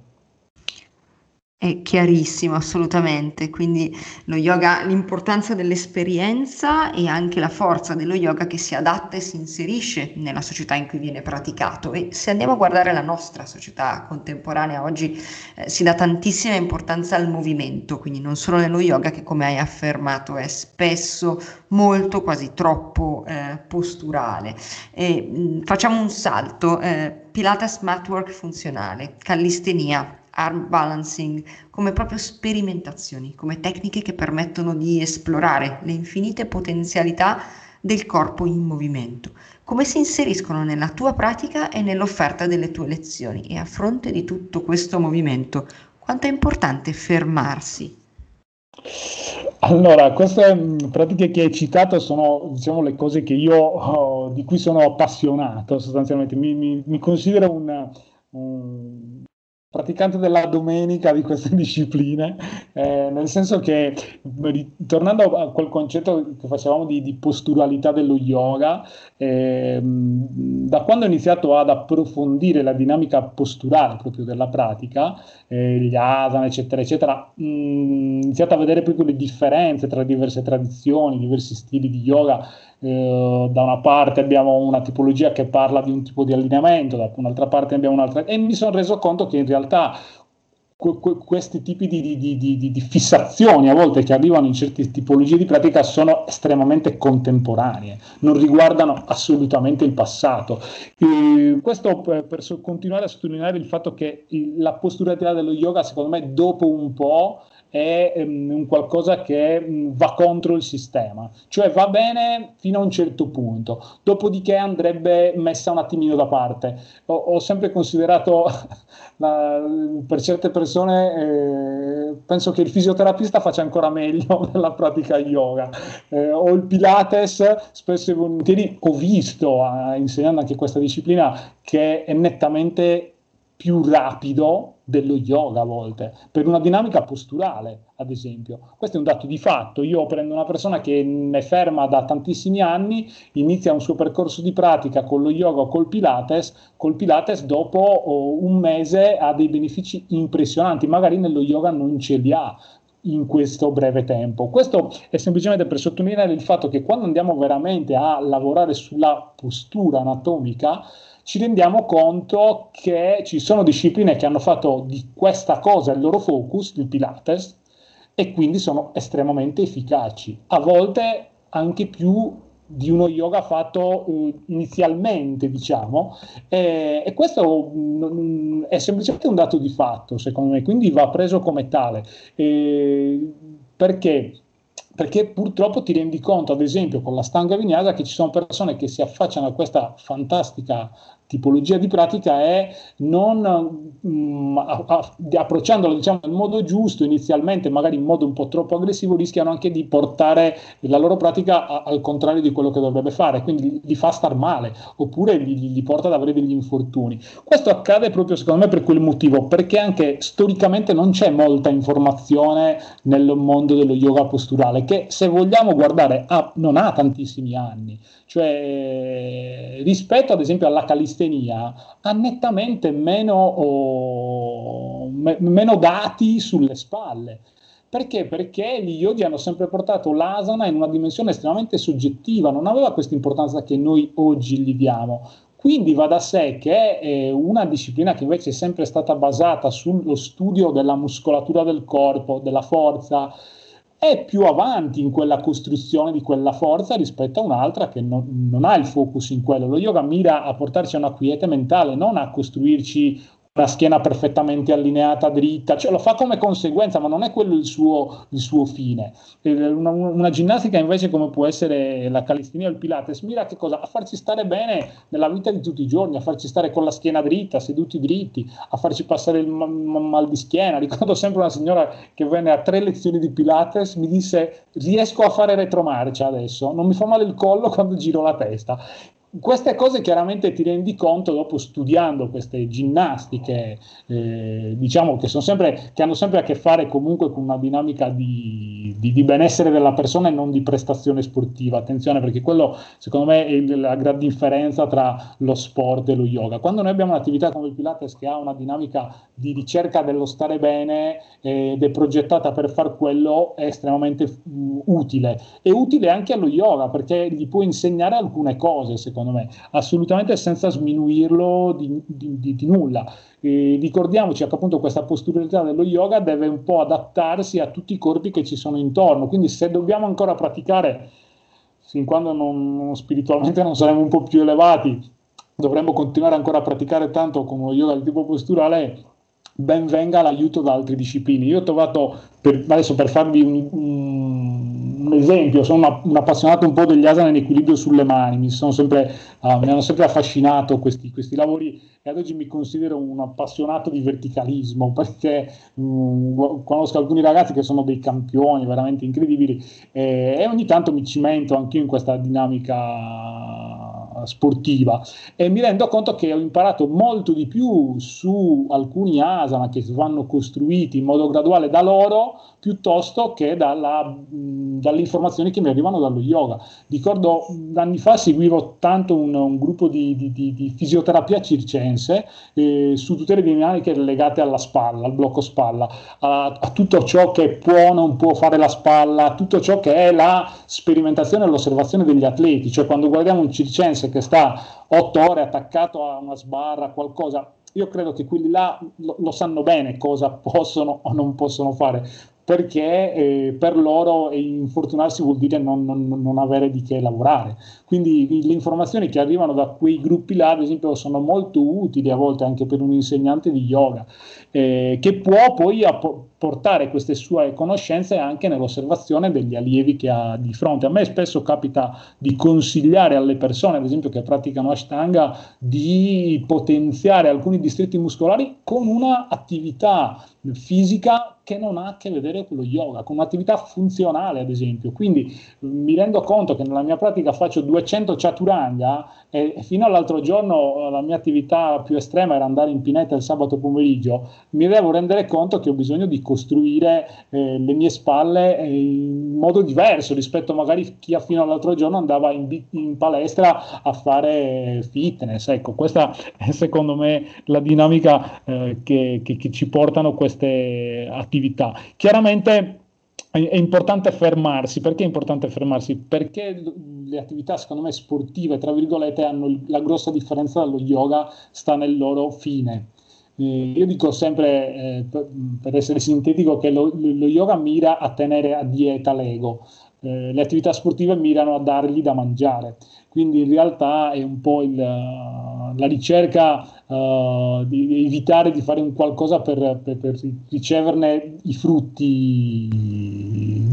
È chiarissimo, assolutamente. Quindi lo yoga, l'importanza dell'esperienza e anche la forza dello yoga che si adatta e si inserisce nella società in cui viene praticato. E se andiamo a guardare la nostra società contemporanea oggi, eh, si dà tantissima importanza al movimento, quindi non solo nello yoga che come hai affermato è spesso molto, quasi troppo eh, posturale. E, mh, facciamo un salto. Eh, Pilates Matwork funzionale, callistenia arm balancing come proprio sperimentazioni, come tecniche che permettono di esplorare le infinite potenzialità del corpo in movimento, come si inseriscono nella tua pratica e nell'offerta delle tue lezioni e a fronte di tutto questo movimento, quanto è importante fermarsi. Allora, queste pratiche che hai citato sono diciamo, le cose io, oh, di cui sono appassionato sostanzialmente. Mi, mi, mi considero un, un praticante della domenica di queste discipline, eh, nel senso che, tornando a quel concetto che facevamo di, di posturalità dello yoga, eh, da quando ho iniziato ad approfondire la dinamica posturale proprio della pratica, eh, gli asana, eccetera, eccetera, mh, ho iniziato a vedere proprio le differenze tra diverse tradizioni, diversi stili di yoga. Eh, da una parte abbiamo una tipologia che parla di un tipo di allineamento, da un'altra parte abbiamo un'altra, e mi sono reso conto che in realtà questi tipi di, di, di, di, fissazioni a volte che arrivano in certe tipologie di pratica sono estremamente contemporanee, non riguardano assolutamente il passato. E questo per, per, continuare a sottolineare il fatto che la posturalità dello yoga, secondo me, dopo un po' è um, qualcosa che um, va contro il sistema, cioè va bene fino a un certo punto, dopodiché andrebbe messa un attimino da parte. Ho, ho sempre considerato, la, per certe persone, eh, penso che il fisioterapista faccia ancora meglio nella pratica yoga, eh, o il Pilates, spesso e volentieri ho visto, eh, insegnando anche questa disciplina, che è nettamente più rapido dello yoga a volte, per una dinamica posturale, ad esempio. Questo è un dato di fatto. Io prendo una persona che è ferma da tantissimi anni, inizia un suo percorso di pratica con lo yoga o col Pilates, col Pilates dopo oh, un mese ha dei benefici impressionanti, magari nello yoga non ce li ha in questo breve tempo. Questo è semplicemente per sottolineare il fatto che quando andiamo veramente a lavorare sulla postura anatomica, ci rendiamo conto che ci sono discipline che hanno fatto di questa cosa il loro focus, il Pilates, e quindi sono estremamente efficaci, a volte anche più di uno yoga fatto eh, inizialmente, diciamo, e, e questo mh, è semplicemente un dato di fatto, secondo me, quindi va preso come tale. E, perché? Perché purtroppo ti rendi conto, ad esempio, con la stanga vignasa, che ci sono persone che si affacciano a questa fantastica tipologia di pratica è non mh, mm, approcciandolo diciamo in modo giusto inizialmente magari in modo un po' troppo aggressivo rischiano anche di portare la loro pratica a, al contrario di quello che dovrebbe fare quindi li fa star male oppure li, li, porta ad avere degli infortuni. Questo accade proprio secondo me per quel motivo perché anche storicamente non c'è molta informazione nel mondo dello yoga posturale che se vogliamo guardare ha, non ha tantissimi anni. Cioè rispetto ad esempio alla calistenia ha nettamente meno, oh, me, meno dati sulle spalle. Perché? Perché gli yodi hanno sempre portato l'asana in una dimensione estremamente soggettiva, non aveva questa importanza che noi oggi gli diamo. Quindi va da sé che è una disciplina che invece è sempre stata basata sullo studio della muscolatura del corpo, della forza, è più avanti in quella costruzione di quella forza rispetto a un'altra che non, non, ha il focus in quello. Lo yoga mira a portarci a una quiete mentale, non a costruirci una schiena perfettamente allineata, dritta, cioè lo fa come conseguenza, ma non è quello il suo, il suo fine. Una, una, ginnastica invece come può essere la calistenia o il pilates, mira a che cosa? A farci stare bene nella vita di tutti i giorni, a farci stare con la schiena dritta, seduti dritti, a farci passare il mal di schiena. Ricordo sempre una signora che venne a tre lezioni di pilates, mi disse riesco a fare retromarcia adesso, non mi fa male il collo quando giro la testa queste cose chiaramente ti rendi conto dopo studiando queste ginnastiche, eh, diciamo che, sempre, che, hanno sempre a che fare comunque con una dinamica di, di, di, benessere della persona e non di prestazione sportiva. Attenzione perché quello secondo me è la grande differenza tra lo sport e lo yoga. Quando noi abbiamo un'attività come il Pilates che ha una dinamica di ricerca dello stare bene eh, ed è progettata per far quello, è estremamente uh, utile. È utile anche allo yoga perché gli può insegnare alcune cose, secondo secondo me, assolutamente senza sminuirlo di, di, di, di nulla. E ricordiamoci che appunto questa posturalità dello yoga deve un po' adattarsi a tutti i corpi che ci sono intorno, quindi se dobbiamo ancora praticare, fin quando non, spiritualmente non saremo un po' più elevati, dovremmo continuare ancora a praticare tanto con lo yoga di tipo posturale, ben venga l'aiuto da altre discipline. Io ho trovato, per, adesso per farvi un, un un esempio, sono una, un appassionato un po' degli asana in equilibrio sulle mani, mi, sempre, uh, mi hanno sempre affascinato questi, questi, lavori e ad oggi mi considero un appassionato di verticalismo perché um, conosco alcuni ragazzi che sono dei campioni veramente incredibili eh, e ogni tanto mi cimento anche in questa dinamica sportiva e mi rendo conto che ho imparato molto di più su alcuni asana che vanno costruiti in modo graduale da loro piuttosto che dalla, mh, dalle informazioni che mi arrivano dallo yoga. Ricordo anni fa seguivo tanto un, un gruppo di, di, di, di, fisioterapia circense eh, su tutte le dinamiche legate alla spalla, al blocco spalla, a, a tutto ciò che può o non può fare la spalla, a tutto ciò che è la sperimentazione e l'osservazione degli atleti, cioè quando guardiamo un circense che sta otto ore attaccato a una sbarra, qualcosa, io credo che quelli là lo, lo, sanno bene cosa possono o non possono fare perché eh, per loro infortunarsi vuol dire non, non, non, avere di che lavorare. Quindi le informazioni che arrivano da quei gruppi là, ad esempio, sono molto utili a volte anche per un insegnante di yoga, eh, che può poi portare queste sue conoscenze anche nell'osservazione degli allievi che ha di fronte. A me spesso capita di consigliare alle persone, ad esempio, che praticano Ashtanga, di potenziare alcuni distretti muscolari con una attività fisica che non ha a che vedere con lo yoga, con un'attività funzionale ad esempio. Quindi mi rendo conto che nella mia pratica faccio 200 chaturanga e fino all'altro giorno la mia attività più estrema era andare in pineta il sabato pomeriggio, mi devo rendere conto che ho bisogno di costruire eh, le mie spalle eh, in modo diverso rispetto magari a chi fino all'altro giorno andava in, in palestra a fare fitness. Ecco, questa è secondo me la dinamica eh, che, che, che ci portano queste attività. Chiaramente è importante fermarsi. Perché è importante fermarsi? Perché le attività, secondo me, sportive, tra virgolette, hanno la grossa differenza dallo yoga, sta nel loro fine. Eh, io dico sempre, eh, per, essere sintetico, che lo, lo, yoga mira a tenere a dieta l'ego, eh, le attività sportive mirano a dargli da mangiare. Quindi in realtà è un po' il, la ricerca uh, di evitare di fare un qualcosa per, per, per, riceverne i frutti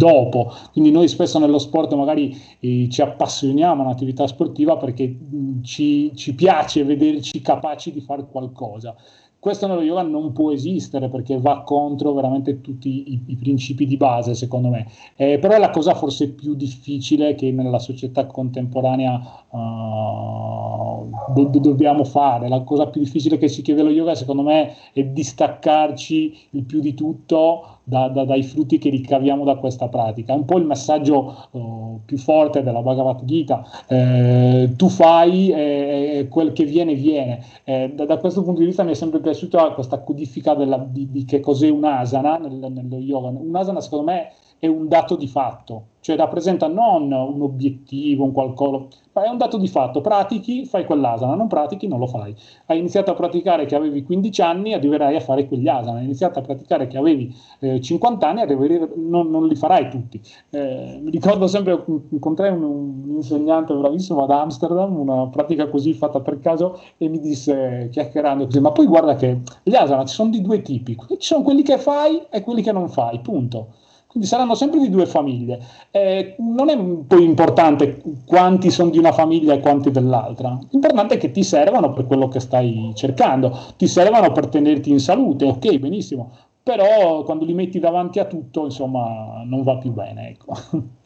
dopo. Quindi noi spesso nello sport magari eh, ci appassioniamo a un'attività sportiva perché mh, ci, ci piace vederci capaci di fare qualcosa questo nello yoga non può esistere perché va contro veramente tutti i, i principi di base, secondo me. Eh, però è la cosa forse più difficile che nella società contemporanea uh, do, do, dobbiamo fare. La cosa più difficile che ci chiede lo yoga, secondo me, è distaccarci il più di tutto da, da, dai frutti che ricaviamo da questa pratica. È un po' il messaggio uh, più forte della Bhagavad Gita. Eh, tu fai e quel che viene, viene. Eh, da, da, questo punto di vista mi è sempre piaciuta questa codifica della, di, di, che cos'è un'asana nel, nello yoga. Un'asana, secondo me, è un dato di fatto, cioè rappresenta non un obiettivo, un qualcosa, ma è un dato di fatto. Pratichi, fai quell'asana, non pratichi, non lo fai. Hai iniziato a praticare che avevi 15 anni, arriverai a fare quegli asana. Hai iniziato a praticare che avevi eh, 50 anni, arriverai, non, non, li farai tutti. Eh, mi ricordo sempre, incontrai un, un, insegnante bravissimo ad Amsterdam, una pratica così fatta per caso, e mi disse, chiacchierando così, ma poi guarda che gli asana ci sono di due tipi, ci sono quelli che fai e quelli che non fai, punto. Quindi saranno sempre di due famiglie. Eh, non è poi importante quanti sono di una famiglia e quanti dell'altra. L'importante è che ti servano per quello che stai cercando, ti servano per tenerti in salute, ok, benissimo. Però quando li metti davanti a tutto, insomma, non va più bene. Ecco.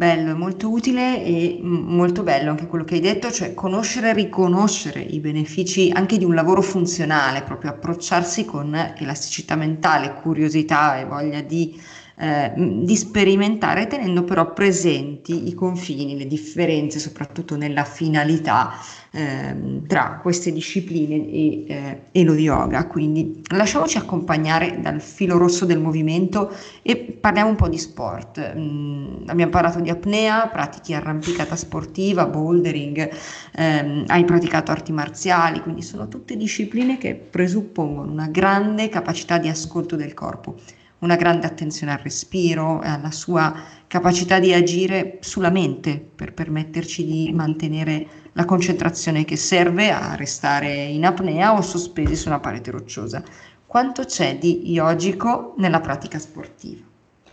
Bello, molto utile e molto bello anche quello che hai detto, cioè conoscere e riconoscere i benefici anche di un lavoro funzionale, proprio approcciarsi con elasticità mentale, curiosità e voglia di eh, di sperimentare tenendo però presenti i confini, le differenze, soprattutto nella finalità eh, tra queste discipline e, eh, e, lo yoga. Quindi lasciamoci accompagnare dal filo rosso del movimento e parliamo un po' di sport. Mm, abbiamo parlato di apnea, pratichi arrampicata sportiva, bouldering, ehm, hai praticato arti marziali, quindi sono tutte discipline che presuppongono una grande capacità di ascolto del corpo una grande attenzione al respiro e alla sua capacità di agire sulla mente per permetterci di mantenere la concentrazione che serve a restare in apnea o sospesi su una parete rocciosa. Quanto c'è di yogico nella pratica sportiva?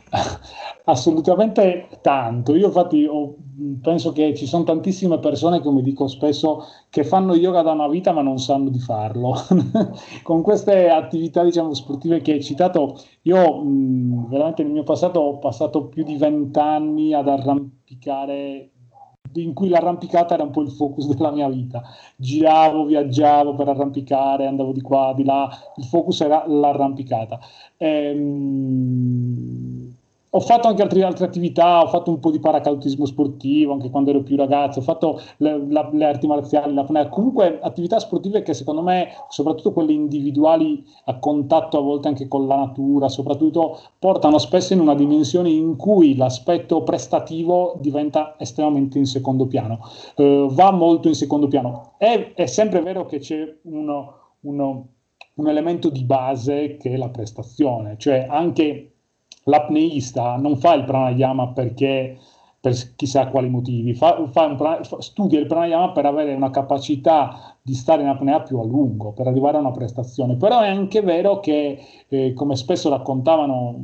Assolutamente tanto. Io infatti ho, penso che ci sono tantissime persone, come dico spesso, che fanno yoga da una vita ma non sanno di farlo. Con queste attività diciamo, sportive che hai citato, io mh, veramente nel mio passato ho passato più di vent'anni ad arrampicare in cui l'arrampicata era un po' il focus della mia vita. Giravo, viaggiavo per arrampicare, andavo di qua, di là, il focus era l'arrampicata. Ehm, ho fatto anche altre, altre, attività, ho fatto un po' di paracadutismo sportivo anche quando ero più ragazzo, ho fatto le, la, le arti marziali, la FNAC, comunque attività sportive che secondo me, soprattutto quelle individuali a contatto a volte anche con la natura, soprattutto portano spesso in una dimensione in cui l'aspetto prestativo diventa estremamente in secondo piano, uh, va molto in secondo piano. È, è sempre vero che c'è uno, uno, un elemento di base che è la prestazione, cioè anche l'apneista non fa il pranayama perché per chissà quali motivi, fa, fa studia il pranayama per avere una capacità di stare in apnea più a lungo, per arrivare a una prestazione. Però è anche vero che, eh, come spesso raccontavano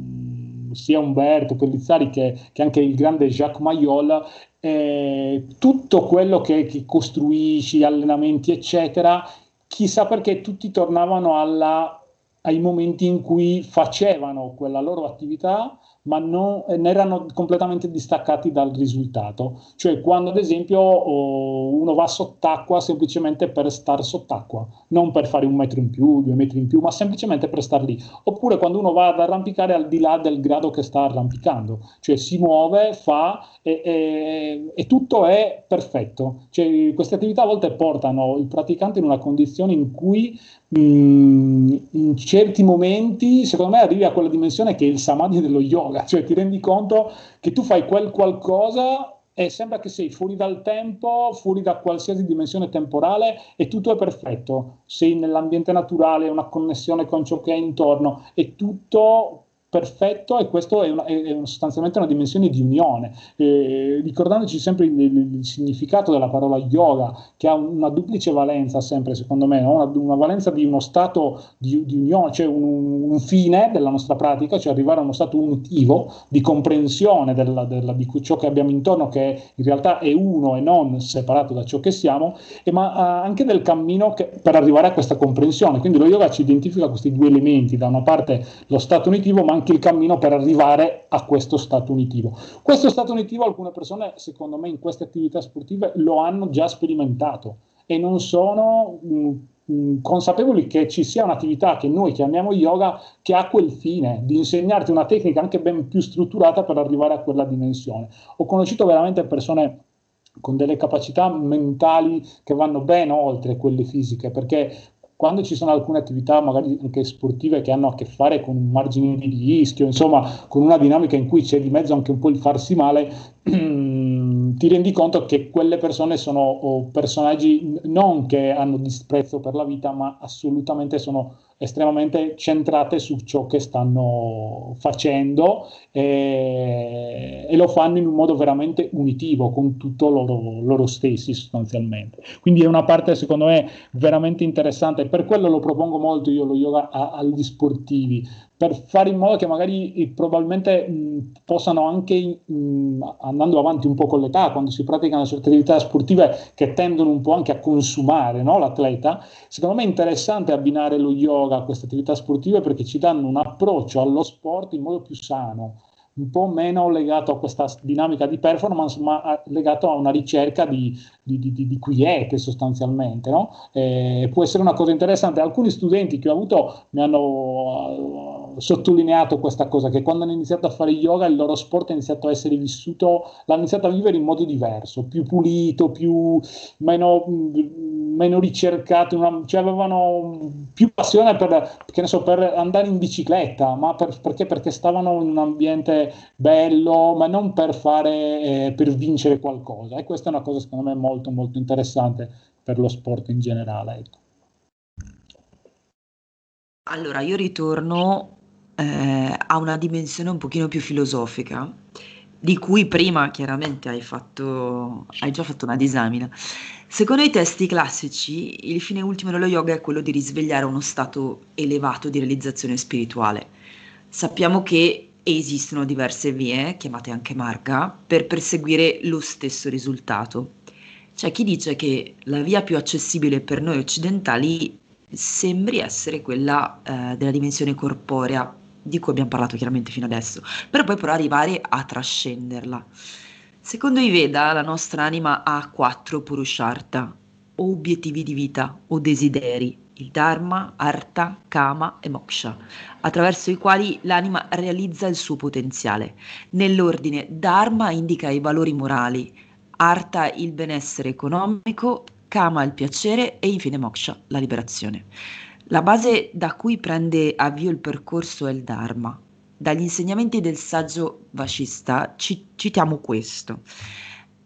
sia Umberto Pellizzari che, che, anche il grande Jacques Mayol, eh, tutto quello che, che costruisci, allenamenti, eccetera, chissà perché tutti tornavano alla ai momenti in cui facevano quella loro attività ma non, ne erano completamente distaccati dal risultato. Cioè quando ad esempio oh, uno va sott'acqua semplicemente per stare sott'acqua, non per fare un metro in più, due metri in più, ma semplicemente per star lì. Oppure quando uno va ad arrampicare al di là del grado che sta arrampicando, cioè si muove, fa e, e, e tutto è perfetto. Cioè, queste attività a volte portano il praticante in una condizione in cui mm, in certi momenti, secondo me, arrivi a quella dimensione che è il samadhi dello yoga, cioè ti rendi conto che tu fai quel qualcosa e sembra che sei fuori dal tempo, fuori da qualsiasi dimensione temporale e tutto è perfetto. Sei nell'ambiente naturale, una connessione con ciò che è intorno, è tutto perfetto e questo è, una, è, sostanzialmente una dimensione di unione, eh, ricordandoci sempre il, il, significato della parola yoga, che ha una duplice valenza sempre secondo me, no? una, una, valenza di uno stato di, di unione, cioè un, un, fine della nostra pratica, cioè arrivare a uno stato unitivo di comprensione della, della, di ciò che abbiamo intorno, che in realtà è uno e non separato da ciò che siamo, e ma anche del cammino che, per arrivare a questa comprensione. Quindi lo yoga ci identifica questi due elementi, da una parte lo stato unitivo, ma anche anche il cammino per arrivare a questo stato unitivo. Questo stato unitivo alcune persone, secondo me, in queste attività sportive lo hanno già sperimentato e non sono mh, mh, consapevoli che ci sia un'attività che noi chiamiamo yoga che ha quel fine di insegnarti una tecnica anche ben più strutturata per arrivare a quella dimensione. Ho conosciuto veramente persone con delle capacità mentali che vanno ben oltre quelle fisiche, perché quando ci sono alcune attività magari anche sportive che hanno a che fare con un margine di rischio, insomma con una dinamica in cui c'è di mezzo anche un po' il farsi male, ti rendi conto che quelle persone sono personaggi non che hanno disprezzo per la vita, ma assolutamente sono estremamente centrate su ciò che stanno facendo e, e lo fanno in un modo veramente unitivo con tutto loro, loro stessi sostanzialmente. Quindi è una parte secondo me veramente interessante, per quello lo propongo molto io lo yoga a, agli sportivi, per fare in modo che magari eh, probabilmente mh, possano anche, mh, andando avanti un po' con l'età, quando si praticano certe attività sportive che tendono un po' anche a consumare no, l'atleta, secondo me è interessante abbinare lo yoga a queste attività sportive perché ci danno un approccio allo sport in modo più sano un po' meno legato a questa dinamica di performance, ma legato a una ricerca di, di, di, di quiete sostanzialmente. No? Eh, può essere una cosa interessante. Alcuni studenti che ho avuto mi hanno sottolineato questa cosa, che quando hanno iniziato a fare yoga il loro sport ha iniziato a essere vissuto, l'hanno iniziato a vivere in modo diverso, più pulito, più, meno, meno ricercato, una, cioè avevano più passione per, so, per, andare in bicicletta, ma per, perché? perché stavano in un ambiente bello, ma non per fare, eh, per vincere qualcosa. E questa è una cosa secondo me molto molto interessante per lo sport in generale. Ecco. Allora, io ritorno eh, a una dimensione un pochino più filosofica, di cui prima chiaramente hai, fatto, hai già fatto una disamina. Secondo i testi classici, il fine ultimo dello yoga è quello di risvegliare uno stato elevato di realizzazione spirituale. Sappiamo che esistono diverse vie, chiamate anche marga, per perseguire lo stesso risultato. C'è chi dice che la via più accessibile per noi occidentali sembri essere quella eh, della dimensione corporea, di cui abbiamo parlato chiaramente fino adesso, per poi però arrivare a trascenderla. Secondo i Veda, la nostra anima ha quattro purusharta, o obiettivi di vita o desideri, il Dharma, Artha, Kama e Moksha, attraverso i quali l'anima realizza il suo potenziale. Nell'ordine, Dharma indica i valori morali, Artha il benessere economico, Kama il piacere e infine Moksha la liberazione. La base da cui prende avvio il percorso è il Dharma. Dagli insegnamenti del saggio Vashista ci, citiamo questo.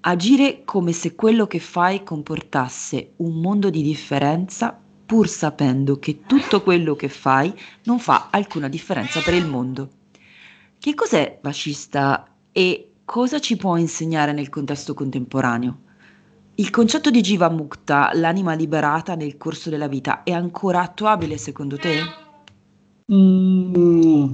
Agire come se quello che fai comportasse un mondo di differenza pur sapendo che tutto quello che fai non fa alcuna differenza per il mondo. Che cos'è Vashista e cosa ci può insegnare nel contesto contemporaneo? Il concetto di Jiva Mukta, l'anima liberata nel corso della vita, è ancora attuabile secondo te? Mm,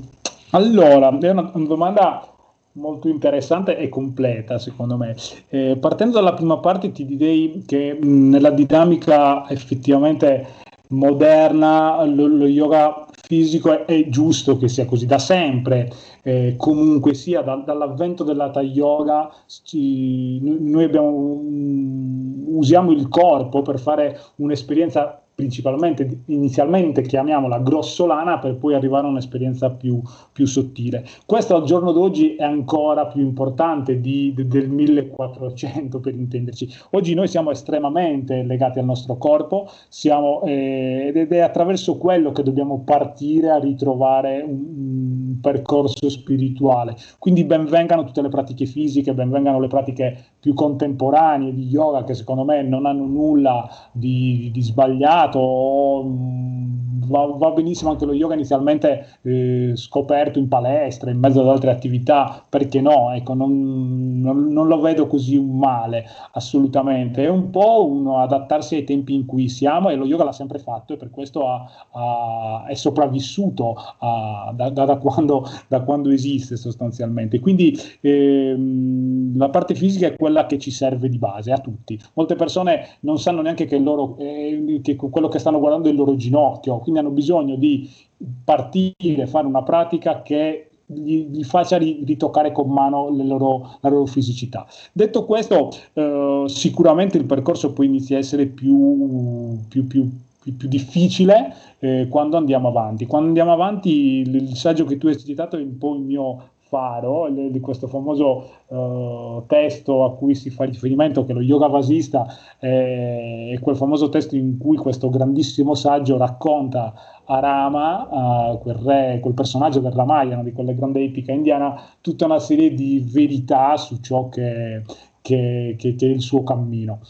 allora, è una, una, domanda molto interessante e completa secondo me. Eh, partendo dalla prima parte ti direi che mh, mm, nella dinamica effettivamente moderna lo, lo yoga fisico è, è, giusto che sia così da sempre, eh, comunque sia da, dall'avvento dell'Hatha Yoga ci, noi abbiamo, usiamo il corpo per fare un'esperienza principalmente inizialmente chiamiamola grossolana per poi arrivare a un'esperienza più, più sottile. Questo al giorno d'oggi è ancora più importante di, de, del 1400 per intenderci. Oggi noi siamo estremamente legati al nostro corpo siamo, eh, ed è attraverso quello che dobbiamo partire a ritrovare un, un percorso spirituale. Quindi benvengano tutte le pratiche fisiche, benvengano le pratiche più contemporanee di yoga che secondo me non hanno nulla di, di sbagliato mm, va, va, benissimo anche lo yoga inizialmente eh, scoperto in palestra, in mezzo ad altre attività, perché no? Ecco, non, non, non, lo vedo così male, assolutamente. È un po' uno adattarsi ai tempi in cui siamo e lo yoga l'ha sempre fatto e per questo ha, ha, è sopravvissuto a, da, da, da, quando, da, quando, esiste sostanzialmente. Quindi ehm, la parte fisica è quella che ci serve di base a tutti. Molte persone non sanno neanche che, loro, eh, che quello che stanno guardando è il loro ginocchio, quindi hanno bisogno di partire, fare una pratica che gli, gli faccia ritoccare con mano loro, la loro fisicità. Detto questo, eh, sicuramente il percorso poi inizia a essere più, più, più più, difficile eh, quando andiamo avanti. Quando andiamo avanti, il, il, saggio che tu hai citato è un po' il mio faro di questo famoso uh, testo a cui si fa riferimento, che lo Yoga Vasista, eh, è quel famoso testo in cui questo grandissimo saggio racconta a Rama, quel re, quel personaggio del Ramayana, di quella grande epica indiana, tutta una serie di verità su ciò che, che, che, che è il suo cammino.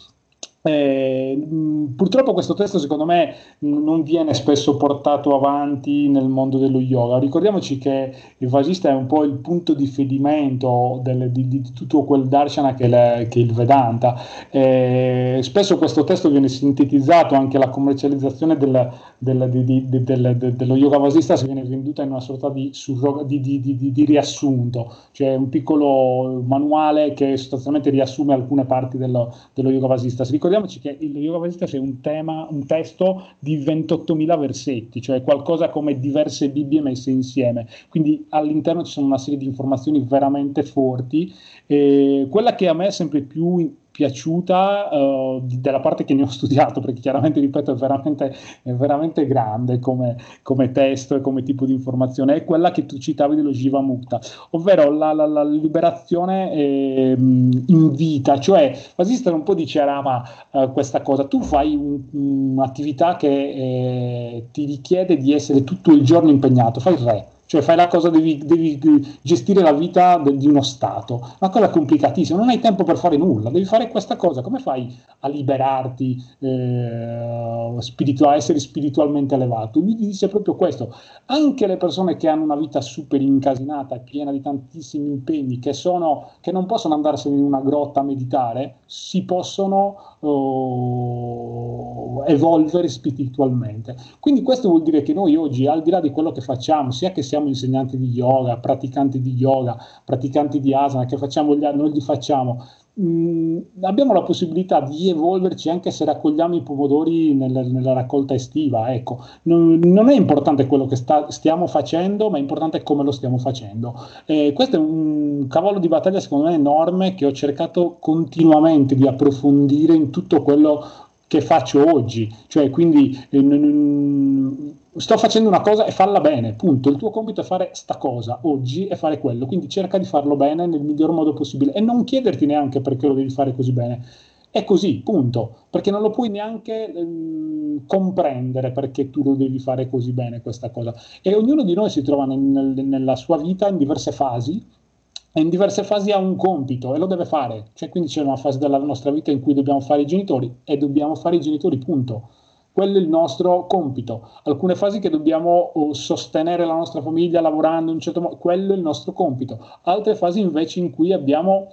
Eh, purtroppo questo testo secondo me non viene spesso portato avanti nel mondo dello yoga. Ricordiamoci che il Vasista è un po' il punto di fedimento del, di, di, tutto quel darshana che, le, che è il Vedanta. Eh, spesso questo testo viene sintetizzato, anche la commercializzazione del, del, di, dello yoga vasista si viene venduta in una sorta di, riassunto, cioè un piccolo manuale che sostanzialmente riassume alcune parti dello, dello yoga vasista. Ricordiamoci che il yoga è un tema, un testo di 28.000 versetti, cioè qualcosa come diverse Bibbie messe insieme, quindi all'interno ci sono una serie di informazioni veramente forti. Quella che a me è sempre più piaciuta uh, della parte che ne ho studiato, perché chiaramente, ripeto, è veramente, è veramente grande come, come, testo e come tipo di informazione, è quella che tu citavi dello Jiva Mukta, ovvero la, la, la liberazione eh, in vita, cioè Vasistan un po' dice a Rama uh, questa cosa, tu fai un, un'attività che eh, ti richiede di essere tutto il giorno impegnato, fai il re, cioè fai la cosa, devi, devi gestire la vita de, di uno Stato, una cosa complicatissima, non hai tempo per fare nulla, devi fare questa cosa, come fai a liberarti, eh, spiritu- a essere spiritualmente elevato? Mi dice proprio questo, anche le persone che hanno una vita super incasinata, piena di tantissimi impegni, che, sono, che non possono andarsene in una grotta a meditare, si possono oh, evolvere spiritualmente. Quindi questo vuol dire che noi oggi, al di là di quello che facciamo, sia che siamo insegnanti di yoga, praticanti di yoga, praticanti di asana, che facciamo gli, noi li facciamo, mh, mm, abbiamo la possibilità di evolverci anche se raccogliamo i pomodori nel, nella raccolta estiva. Ecco, non, non è importante quello che sta, stiamo facendo, ma è importante come lo stiamo facendo. Eh, questo è un cavallo di battaglia, secondo me, enorme che ho cercato continuamente di approfondire in tutto quello che faccio oggi. Cioè, quindi eh, sto facendo una cosa e falla bene, punto. Il tuo compito è fare sta cosa oggi e fare quello, quindi cerca di farlo bene nel miglior modo possibile e non chiederti neanche perché lo devi fare così bene. È così, punto, perché non lo puoi neanche ehm, comprendere perché tu lo devi fare così bene questa cosa. E ognuno di noi si trova nel, nel, nella sua vita in diverse fasi e in diverse fasi ha un compito e lo deve fare. Cioè, quindi c'è una fase della nostra vita in cui dobbiamo fare i genitori e dobbiamo fare i genitori, punto quello è il nostro compito. Alcune fasi che dobbiamo oh, sostenere la nostra famiglia lavorando in un certo modo, quello è il nostro compito. Altre fasi invece in cui abbiamo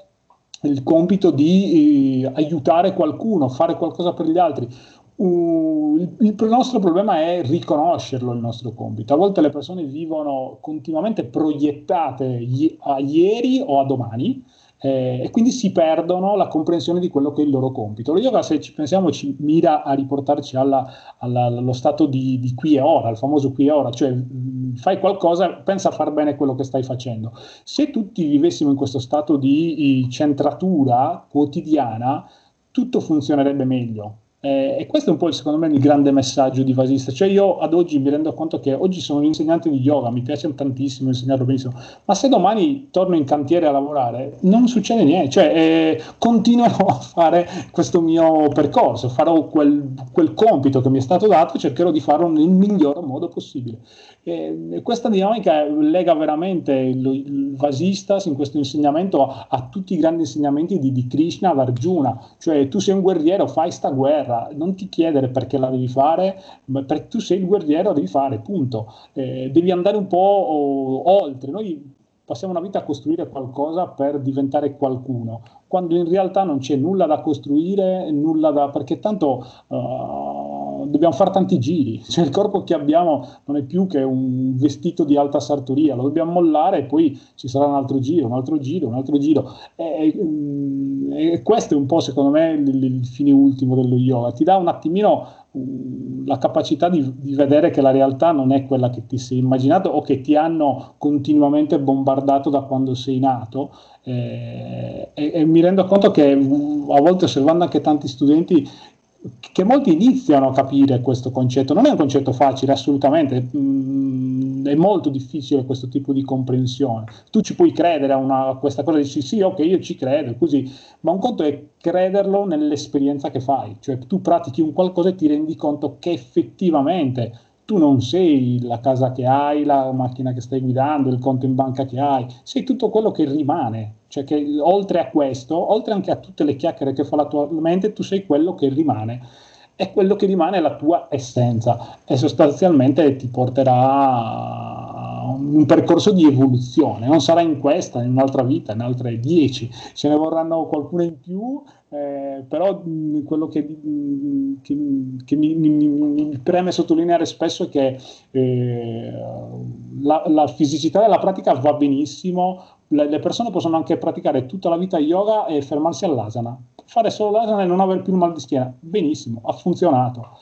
il compito di eh, aiutare qualcuno, fare qualcosa per gli altri. Uh, il, il, nostro problema è riconoscerlo il nostro compito. A volte le persone vivono continuamente proiettate a ieri o a domani eh, e quindi si perdono la comprensione di quello che è il loro compito. Lo yoga, se ci pensiamo, ci mira a riportarci alla, alla, allo stato di, di, qui e ora, il famoso qui e ora, cioè mh, fai qualcosa, pensa a far bene quello che stai facendo. Se tutti vivessimo in questo stato di centratura quotidiana, tutto funzionerebbe meglio. Eh, e questo è un po' secondo me il grande messaggio di Vasista. Cioè io ad oggi mi rendo conto che oggi sono un insegnante di yoga, mi piace tantissimo insegnarlo benissimo, ma se domani torno in cantiere a lavorare non succede niente, cioè eh, continuerò a fare questo mio percorso, farò quel, quel, compito che mi è stato dato e cercherò di farlo nel miglior modo possibile. E questa dinamica lega veramente il, il Vasistas in questo insegnamento a, a, tutti i grandi insegnamenti di, di Krishna ad Arjuna, cioè tu sei un guerriero, fai sta guerra, non ti chiedere perché la devi fare, perché tu sei il guerriero, la devi fare, punto. Eh, devi andare un po' oltre. Noi passiamo una vita a costruire qualcosa per diventare qualcuno, quando in realtà non c'è nulla da costruire, nulla da... perché tanto... Uh, dobbiamo fare tanti giri, cioè il corpo che abbiamo non è più che un vestito di alta sartoria, lo dobbiamo mollare e poi ci sarà un altro giro, un altro giro, un altro giro. E, mm, e questo è un po' secondo me il, il fine ultimo dello yoga, ti dà un attimino mm, la capacità di, di, vedere che la realtà non è quella che ti sei immaginato o che ti hanno continuamente bombardato da quando sei nato. Eh, e, e, mi rendo conto che mm, a volte osservando anche tanti studenti che molti iniziano a capire questo concetto. Non è un concetto facile, assolutamente, mm, è molto difficile questo tipo di comprensione. Tu ci puoi credere a, una, a questa cosa, dici sì, ok, io ci credo, così, ma un conto è crederlo nell'esperienza che fai, cioè tu pratichi un qualcosa e ti rendi conto che effettivamente tu non sei la casa che hai, la macchina che stai guidando, il conto in banca che hai, sei tutto quello che rimane, cioè che oltre a questo, oltre anche a tutte le chiacchiere che fa la tua mente, tu sei quello che rimane. E quello che rimane la tua essenza e sostanzialmente ti porterà un percorso di evoluzione, non sarà in questa, in un'altra vita, in altre dieci, ce ne vorranno qualcuna in più eh, però mh, quello che, mh, che, che mi, mi, mi, preme sottolineare spesso è che eh, la, la, fisicità della pratica va benissimo, le, le, persone possono anche praticare tutta la vita yoga e fermarsi all'asana, fare solo l'asana e non avere più un mal di schiena, benissimo, ha funzionato.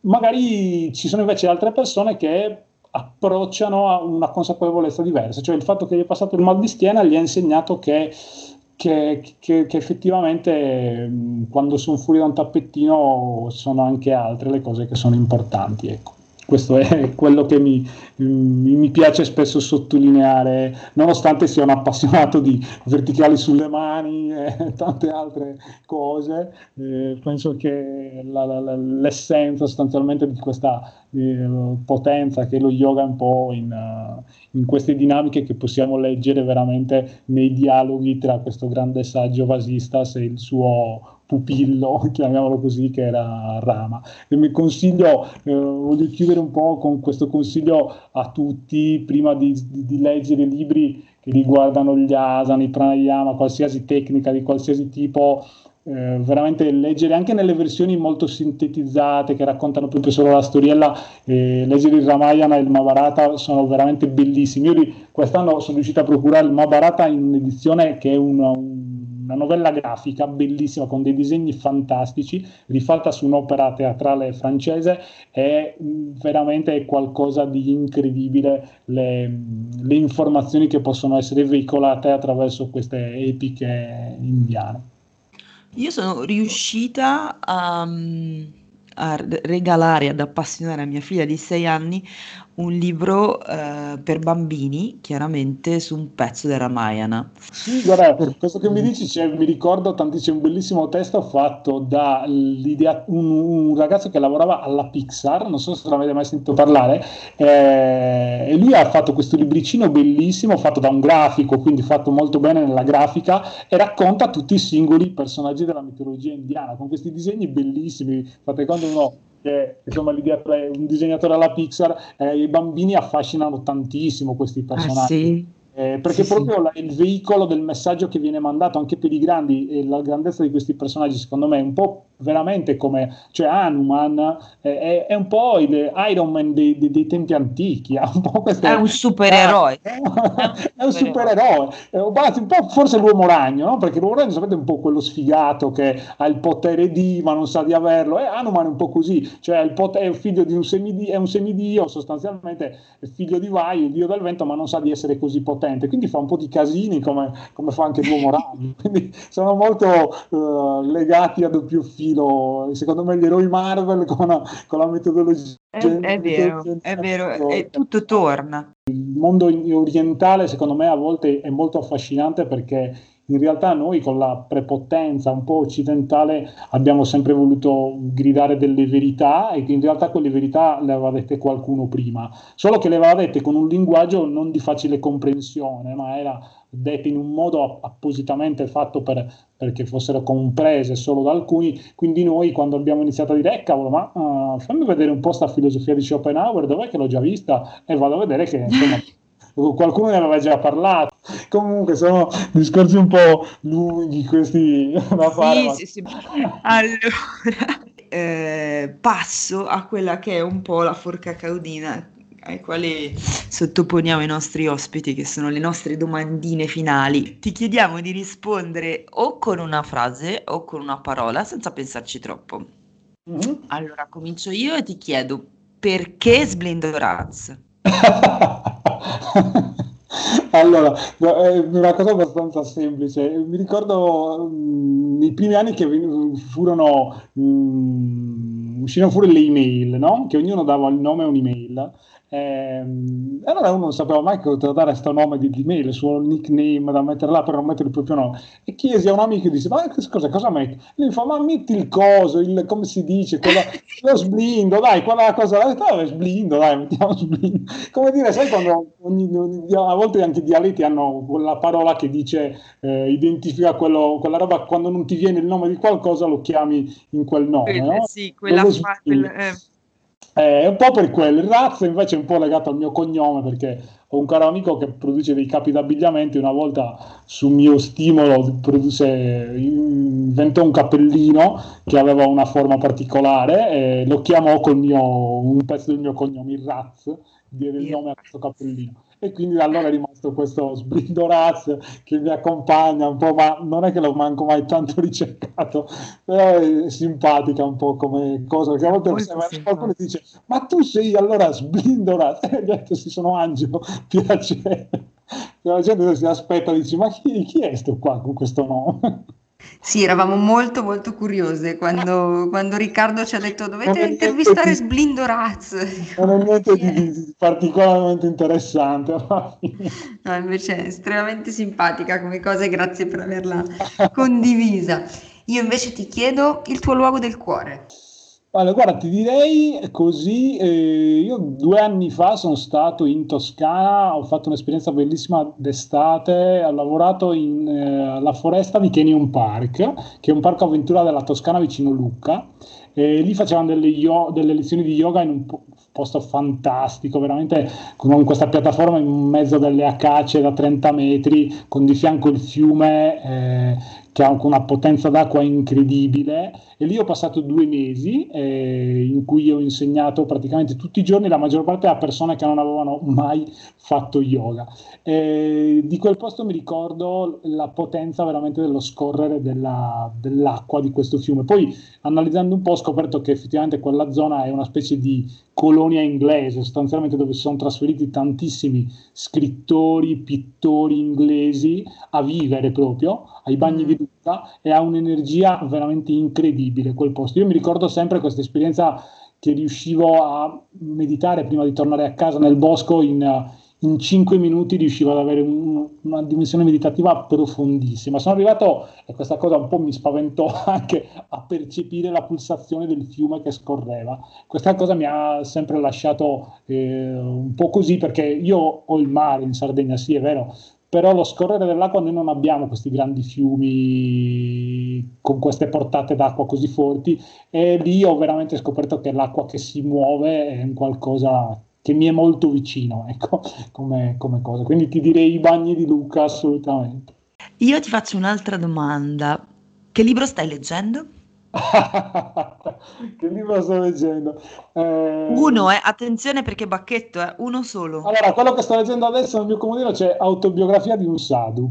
Magari ci sono invece altre persone che approcciano a una consapevolezza diversa, cioè il fatto che gli è passato il mal di schiena gli ha insegnato che che, che, che, effettivamente quando sono fuori da un tappettino sono anche altre le cose che sono importanti. Ecco. Questo è quello che mi, mi, piace spesso sottolineare, nonostante sia un appassionato di verticali sulle mani e tante altre cose, eh, penso che la, la, l'essenza sostanzialmente di questa eh, potenza che lo yoga è un po' in, uh, in, queste dinamiche che possiamo leggere veramente nei dialoghi tra questo grande saggio Vasistas e il suo pupillo, chiamiamolo così, che era Rama. E mi consiglio, eh, voglio chiudere un po' con questo consiglio a tutti, prima di, di, di leggere libri che riguardano gli asana, i pranayama, qualsiasi tecnica di qualsiasi tipo, eh, veramente leggere anche nelle versioni molto sintetizzate che raccontano proprio solo la storiella, eh, leggere il Ramayana e il Mahabharata sono veramente bellissimi. Io quest'anno sono riuscito a procurare il Mahabharata in un'edizione che è una, una novella grafica bellissima con dei disegni fantastici, rifatta su un'opera teatrale francese, è veramente qualcosa di incredibile le, le informazioni che possono essere veicolate attraverso queste epiche indiane. Io sono riuscita a, a regalare, ad appassionare a mia figlia di sei anni un libro eh, per bambini, chiaramente su un pezzo del Ramayana. Sì, guarda, questo che mi dici, cioè, mi ricordo tantissimo un bellissimo testo fatto da un, un, ragazzo che lavorava alla Pixar, non so se l'avete mai sentito parlare, eh, e lui ha fatto questo libricino bellissimo fatto da un grafico, quindi fatto molto bene nella grafica, e racconta tutti i singoli personaggi della mitologia indiana, con questi disegni bellissimi, fate quando uno che insomma un disegnatore alla Pixar, eh, i bambini affascinano tantissimo questi ah, personaggi. Ah, sì? Eh, perché sì, proprio sì. La, il veicolo del messaggio che viene mandato anche per i grandi e la grandezza di questi personaggi secondo me è un po' veramente come cioè Hanuman eh, è, è, un po' il Iron Man dei, dei, dei tempi antichi un queste, è un supereroe è, è un supereroe è un, un po' forse l'uomo ragno no? perché l'uomo ragno sapete è un po' quello sfigato che ha il potere di ma non sa di averlo e Hanuman è un po' così cioè il potere, è figlio di un semidio è un semidio sostanzialmente è figlio di Vai il dio del vento ma non sa di essere così potente potente, quindi fa un po' di casini come, come fa anche l'uomo ragno, quindi sono molto uh, legati a doppio filo, secondo me gli eroi Marvel con, con la metodologia. È, è vero, è vero, e tutto torna. Il mondo orientale secondo me a volte è molto affascinante perché in realtà noi con la prepotenza un po' occidentale abbiamo sempre voluto gridare delle verità e che in realtà quelle verità le aveva dette qualcuno prima, solo che le aveva dette con un linguaggio non di facile comprensione, ma era dette in un modo appositamente fatto per, perché fossero comprese solo da alcuni, quindi noi quando abbiamo iniziato a dire, eh cavolo, ma uh, fammi vedere un po' sta filosofia di Schopenhauer, dov'è che l'ho già vista? E vado a vedere che insomma qualcuno ne aveva già parlato. Comunque sono discorsi un po' lunghi questi da fare. Sì, ma... sì, sì. Allora, eh, passo a quella che è un po' la forca caudina ai quali sottoponiamo i nostri ospiti, che sono le nostre domandine finali. Ti chiediamo di rispondere o con una frase o con una parola, senza pensarci troppo. Mm-hmm. Allora, comincio io e ti chiedo perché Sblindo Raz? allora, è una cosa abbastanza semplice. Mi ricordo mh, mm, i primi anni che furono, mh, mm, uscirono fuori le email, no? che ognuno dava il nome a un'email ehm, allora uno non sapeva mai che poteva dare questo nome di, email, il suo nickname da mettere là per non mettere il proprio nome. E chiesi a un amico e disse: Ma cosa, cosa metti? E lui fa: Ma metti il coso, il, come si dice, quello, lo sblindo, dai, quella cosa. Detto: ah, sblindo, dai, mettiamo sblindo. Come dire, sai quando ogni, ogni, a volte anche i dialetti hanno quella parola che dice, eh, identifica quello, quella roba, quando non ti viene il nome di qualcosa lo chiami in quel nome. no? Sì, quella fa, quel, eh eh, è un po' per quello. Il razzo invece è un po' legato al mio cognome perché ho un caro amico che produce dei capi d'abbigliamento. Una volta su mio stimolo produsse, inventò un cappellino che aveva una forma particolare e lo chiamò col mio, un pezzo del mio cognome, il razzo, diede il nome a questo cappellino e quindi da allora è rimasto questo sblindoraz che mi accompagna un po', ma non è che l'ho manco mai tanto ricercato, però è simpatica un po' come cosa, perché a volte qualcuno ti dice ma tu sei allora sblindoraz, e gli altri si sono Angelo, piacere. La gente si aspetta e dice ma chi, chi è sto qua con questo nome? Sì, eravamo molto molto curiose quando, quando Riccardo ci ha detto dovete intervistare di, Sblindo Raz. Non è niente di, di particolarmente interessante. No, invece è estremamente simpatica come cosa e grazie per averla condivisa. Io invece ti chiedo il tuo luogo del cuore. Allora, guarda, ti direi così, eh, io due anni fa sono stato in Toscana, ho fatto un'esperienza bellissima d'estate, ho lavorato eh, alla foresta di Canyon Park, che è un parco avventura della Toscana vicino Lucca, e lì facevano delle, yo- delle lezioni di yoga in un po- posto fantastico, veramente con questa piattaforma in mezzo delle acacie da 30 metri, con di fianco il fiume. Eh, che ha una potenza d'acqua incredibile e lì ho passato due mesi eh, in cui ho insegnato praticamente tutti i giorni, la maggior parte a persone che non avevano mai fatto yoga. Eh, di quel posto mi ricordo la potenza veramente dello scorrere della, dell'acqua di questo fiume. Poi analizzando un po' ho scoperto che effettivamente quella zona è una specie di colonia inglese, sostanzialmente dove si sono trasferiti tantissimi scrittori, pittori inglesi a vivere proprio ai bagni di Lucca e ha un'energia veramente incredibile quel posto. Io mi ricordo sempre questa esperienza che riuscivo a meditare prima di tornare a casa nel bosco in, in 5 minuti riuscivo ad avere un, una dimensione meditativa profondissima. Sono arrivato, e questa cosa un po' mi spaventò anche, a percepire la pulsazione del fiume che scorreva. Questa cosa mi ha sempre lasciato eh, un po' così perché io ho il mare in Sardegna, sì è vero, però lo scorrere dell'acqua noi non abbiamo questi grandi fiumi con queste portate d'acqua così forti e lì ho veramente scoperto che l'acqua che si muove è un qualcosa che mi è molto vicino, ecco, come, come cosa. Quindi ti direi i bagni di Luca assolutamente. Io ti faccio un'altra domanda. Che libro stai leggendo? che libro sto leggendo? Eh... Uno, eh, attenzione perché bacchetto, eh, uno solo. Allora, quello che sto leggendo adesso nel mio comodino c'è Autobiografia di un sadhu.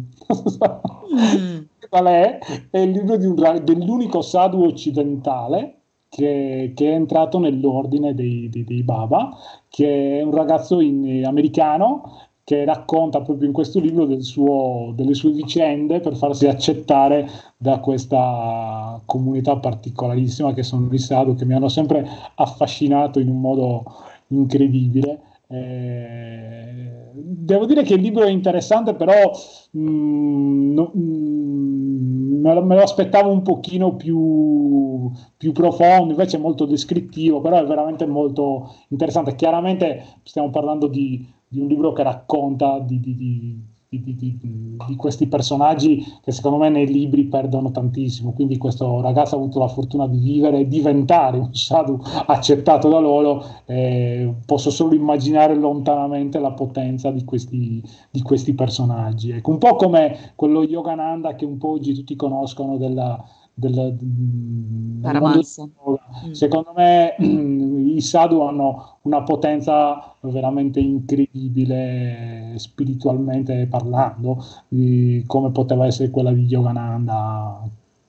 mm. Qual è? È il libro un, dell'unico sadhu occidentale che, che, è entrato nell'ordine dei, dei, dei Baba, che è un ragazzo in, eh, americano che racconta proprio in questo libro suo, delle sue vicende per farsi accettare da questa comunità particolarissima che sono i Sadhu, che mi hanno sempre affascinato in un modo incredibile. Eh, devo dire che il libro è interessante, però mh, mm, no, mh, mm, me, lo, me, lo, aspettavo un pochino più, più, profondo, invece è molto descrittivo, però è veramente molto interessante. Chiaramente stiamo parlando di di un libro che racconta di, di, di di, questi personaggi che secondo me nei libri perdono tantissimo. Quindi questo ragazzo ha avuto la fortuna di vivere e diventare un sadhu accettato da loro. Eh, posso solo immaginare lontanamente la potenza di questi, questi personaggi. Ecco, un po' come quello Yogananda che un po' oggi tutti conoscono della, del, del mm. secondo me i sadhu hanno una potenza veramente incredibile spiritualmente parlando di come poteva essere quella di Yogananda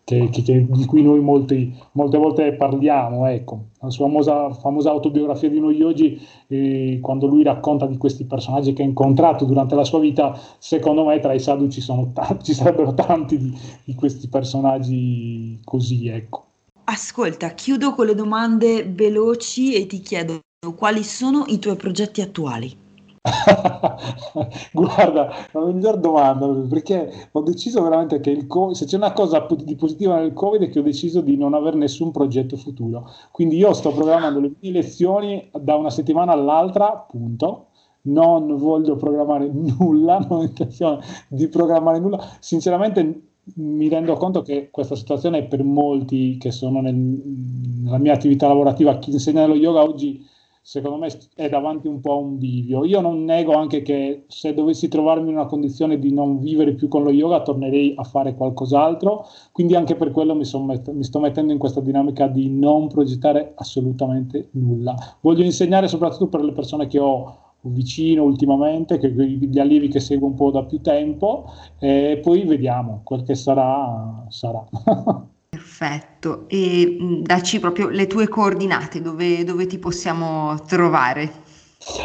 che, che, di cui noi molti, molte volte parliamo. Ecco. La sua famosa, famosa autobiografia di uno yogi, eh, quando lui racconta di questi personaggi che ha incontrato durante la sua vita, secondo me tra i sadhu ci, t- ci sarebbero tanti di, di, questi personaggi così. Ecco. Ascolta, chiudo con le domande veloci e ti chiedo quali sono i tuoi progetti attuali. Guarda, la miglior domanda perché ho deciso veramente che il COVID, se c'è una cosa di positiva nel Covid è che ho deciso di non avere nessun progetto futuro. Quindi io sto programmando le mie lezioni da una settimana all'altra, punto. Non voglio programmare nulla, non ho intenzione di programmare nulla. Sinceramente mi rendo conto che questa situazione per molti che sono nel, nella mia attività lavorativa, chi insegna lo yoga oggi secondo me è davanti un po' a un bivio. Io non nego anche che se dovessi trovarmi in una condizione di non vivere più con lo yoga, tornerei a fare qualcos'altro. Quindi anche per quello mi, met- mi sto mettendo in questa dinamica di non progettare assolutamente nulla. Voglio insegnare soprattutto per le persone che ho vicino ultimamente, che, gli allievi che seguo un po' da più tempo, e poi vediamo, quel che sarà, sarà. Perfetto, e mh, dacci proprio le tue coordinate, dove, dove ti possiamo trovare.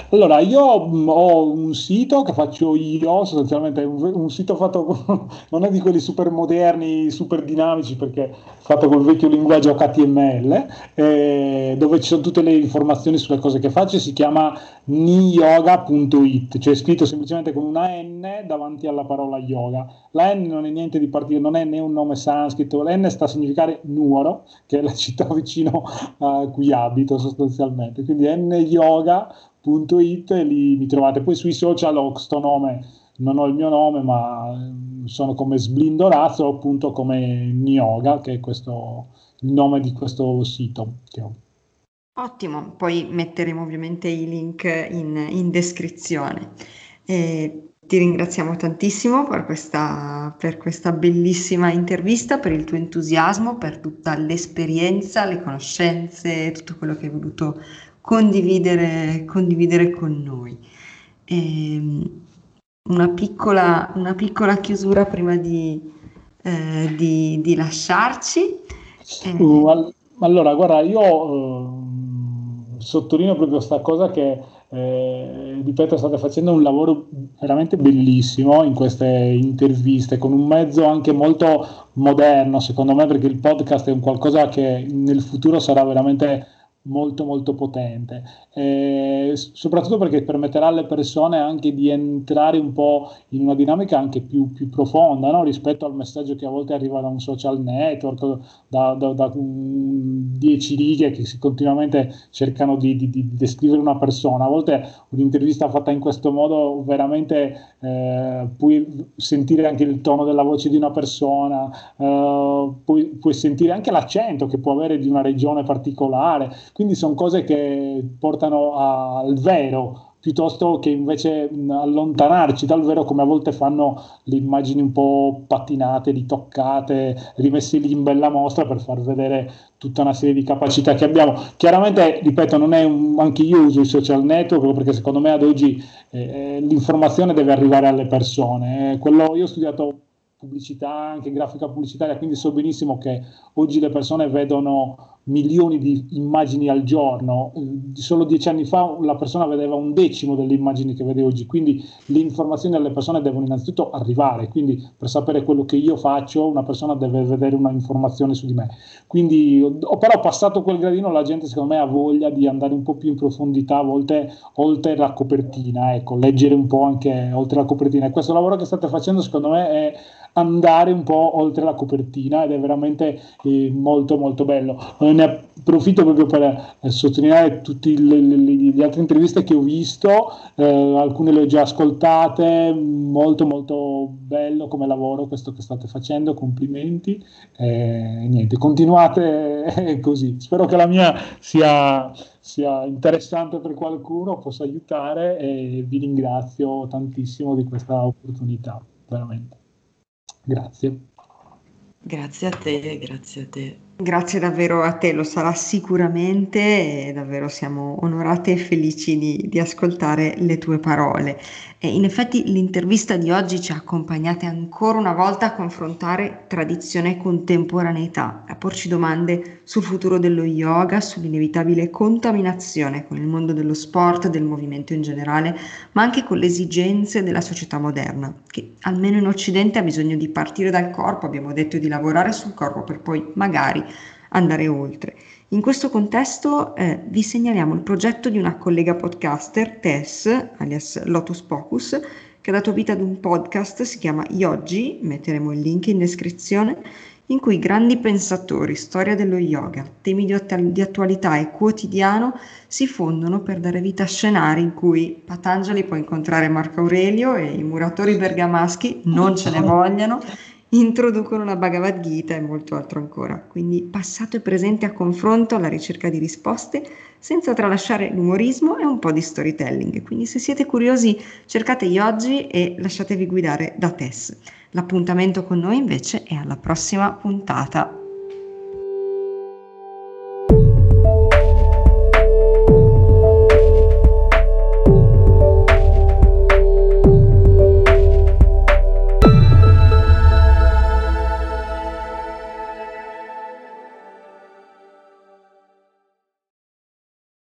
Allora, io mh, ho un sito che faccio io, sostanzialmente un, un sito fatto, con, non è di quelli super moderni, super dinamici, perché è fatto col vecchio linguaggio HTML, eh, dove ci sono tutte le informazioni sulle cose che faccio, si chiama niyoga.it, cioè scritto semplicemente con una N davanti alla parola yoga. La N non è niente di particolare, non è né un nome sanscrito, la N sta a significare Nuoro, che è la città vicino a cui abito sostanzialmente, quindi N yoga e lì mi trovate. Poi sui social ho questo nome, non ho il mio nome, ma ehm, sono come Sblindorazzo, appunto come Nioga, che è questo, il nome di questo sito che ho. Ottimo, poi metteremo ovviamente i link in, in descrizione. E ti ringraziamo tantissimo per questa, per questa bellissima intervista, per il tuo entusiasmo, per tutta l'esperienza, le conoscenze, tutto quello che hai voluto condividere, condividere con noi. E ehm, una, piccola, una piccola chiusura prima di, eh, di, di lasciarci. Uh, allora, guarda, io uh, sottolineo proprio questa cosa che eh, ripeto, state facendo un lavoro veramente bellissimo in queste interviste, con un mezzo anche molto moderno, secondo me, perché il podcast è un qualcosa che nel futuro sarà veramente molto molto potente, eh, soprattutto perché permetterà alle persone anche di entrare un po' in una dinamica anche più, più profonda no? rispetto al messaggio che a volte arriva da un social network, da, da, da um, dieci righe che si continuamente cercano di, di, di, descrivere una persona. A volte un'intervista fatta in questo modo veramente eh, puoi sentire anche il tono della voce di una persona, eh, puoi, puoi sentire anche l'accento che può avere di una regione particolare quindi sono cose che portano al vero piuttosto che invece allontanarci dal vero come a volte fanno le immagini un po' pattinate, ritoccate, rimesse lì in bella mostra per far vedere tutta una serie di capacità che abbiamo. Chiaramente, ripeto, non è un, anche io uso i social network perché secondo me ad oggi eh, l'informazione deve arrivare alle persone. Eh, quello, io ho studiato pubblicità, anche grafica pubblicitaria, quindi so benissimo che oggi le persone vedono milioni di immagini al giorno, eh, solo dieci anni fa la persona vedeva un decimo delle immagini che vede oggi, quindi le informazioni alle persone devono innanzitutto arrivare, quindi per sapere quello che io faccio una persona deve vedere una informazione su di me. Quindi ho però passato quel gradino, la gente secondo me ha voglia di andare un po' più in profondità, a volte oltre la copertina, ecco, leggere un po' anche oltre la copertina. E questo lavoro che state facendo secondo me è andare un po' oltre la copertina ed è veramente eh, molto molto bello. Eh, ne approfitto proprio per eh, sottolineare tutte le, le, le, altre interviste che ho visto, eh, alcune le ho già ascoltate, molto molto bello come lavoro questo che state facendo, complimenti. Eh, niente, continuate così. Spero che la mia sia sia interessante per qualcuno, possa aiutare e vi ringrazio tantissimo di questa opportunità, veramente. Grazie. Grazie a te, grazie a te. Grazie davvero a te, lo sarà sicuramente e davvero siamo onorate e felici di, di ascoltare le tue parole. E in effetti l'intervista di oggi ci ha accompagnate ancora una volta a confrontare tradizione e contemporaneità, a porci domande sul futuro dello yoga, sull'inevitabile contaminazione con il mondo dello sport, del movimento in generale, ma anche con le esigenze della società moderna, che almeno in Occidente ha bisogno di partire dal corpo, abbiamo detto di lavorare sul corpo per poi magari andare oltre. In questo contesto eh, vi segnaliamo il progetto di una collega podcaster, Tess, alias Lotus Pocus, che ha dato vita ad un podcast, si chiama Yogi, metteremo il link in descrizione, in cui grandi pensatori, storia dello yoga, temi di, att- di attualità e quotidiano si fondono per dare vita a scenari in cui Patanjali può incontrare Marco Aurelio e i muratori bergamaschi non ce ne vogliano introducono la Bhagavad Gita e molto altro ancora. Quindi passato e presente a confronto alla ricerca di risposte senza tralasciare l'umorismo e un po' di storytelling. Quindi se siete curiosi cercate oggi e lasciatevi guidare da Tess. L'appuntamento con noi invece è alla prossima puntata.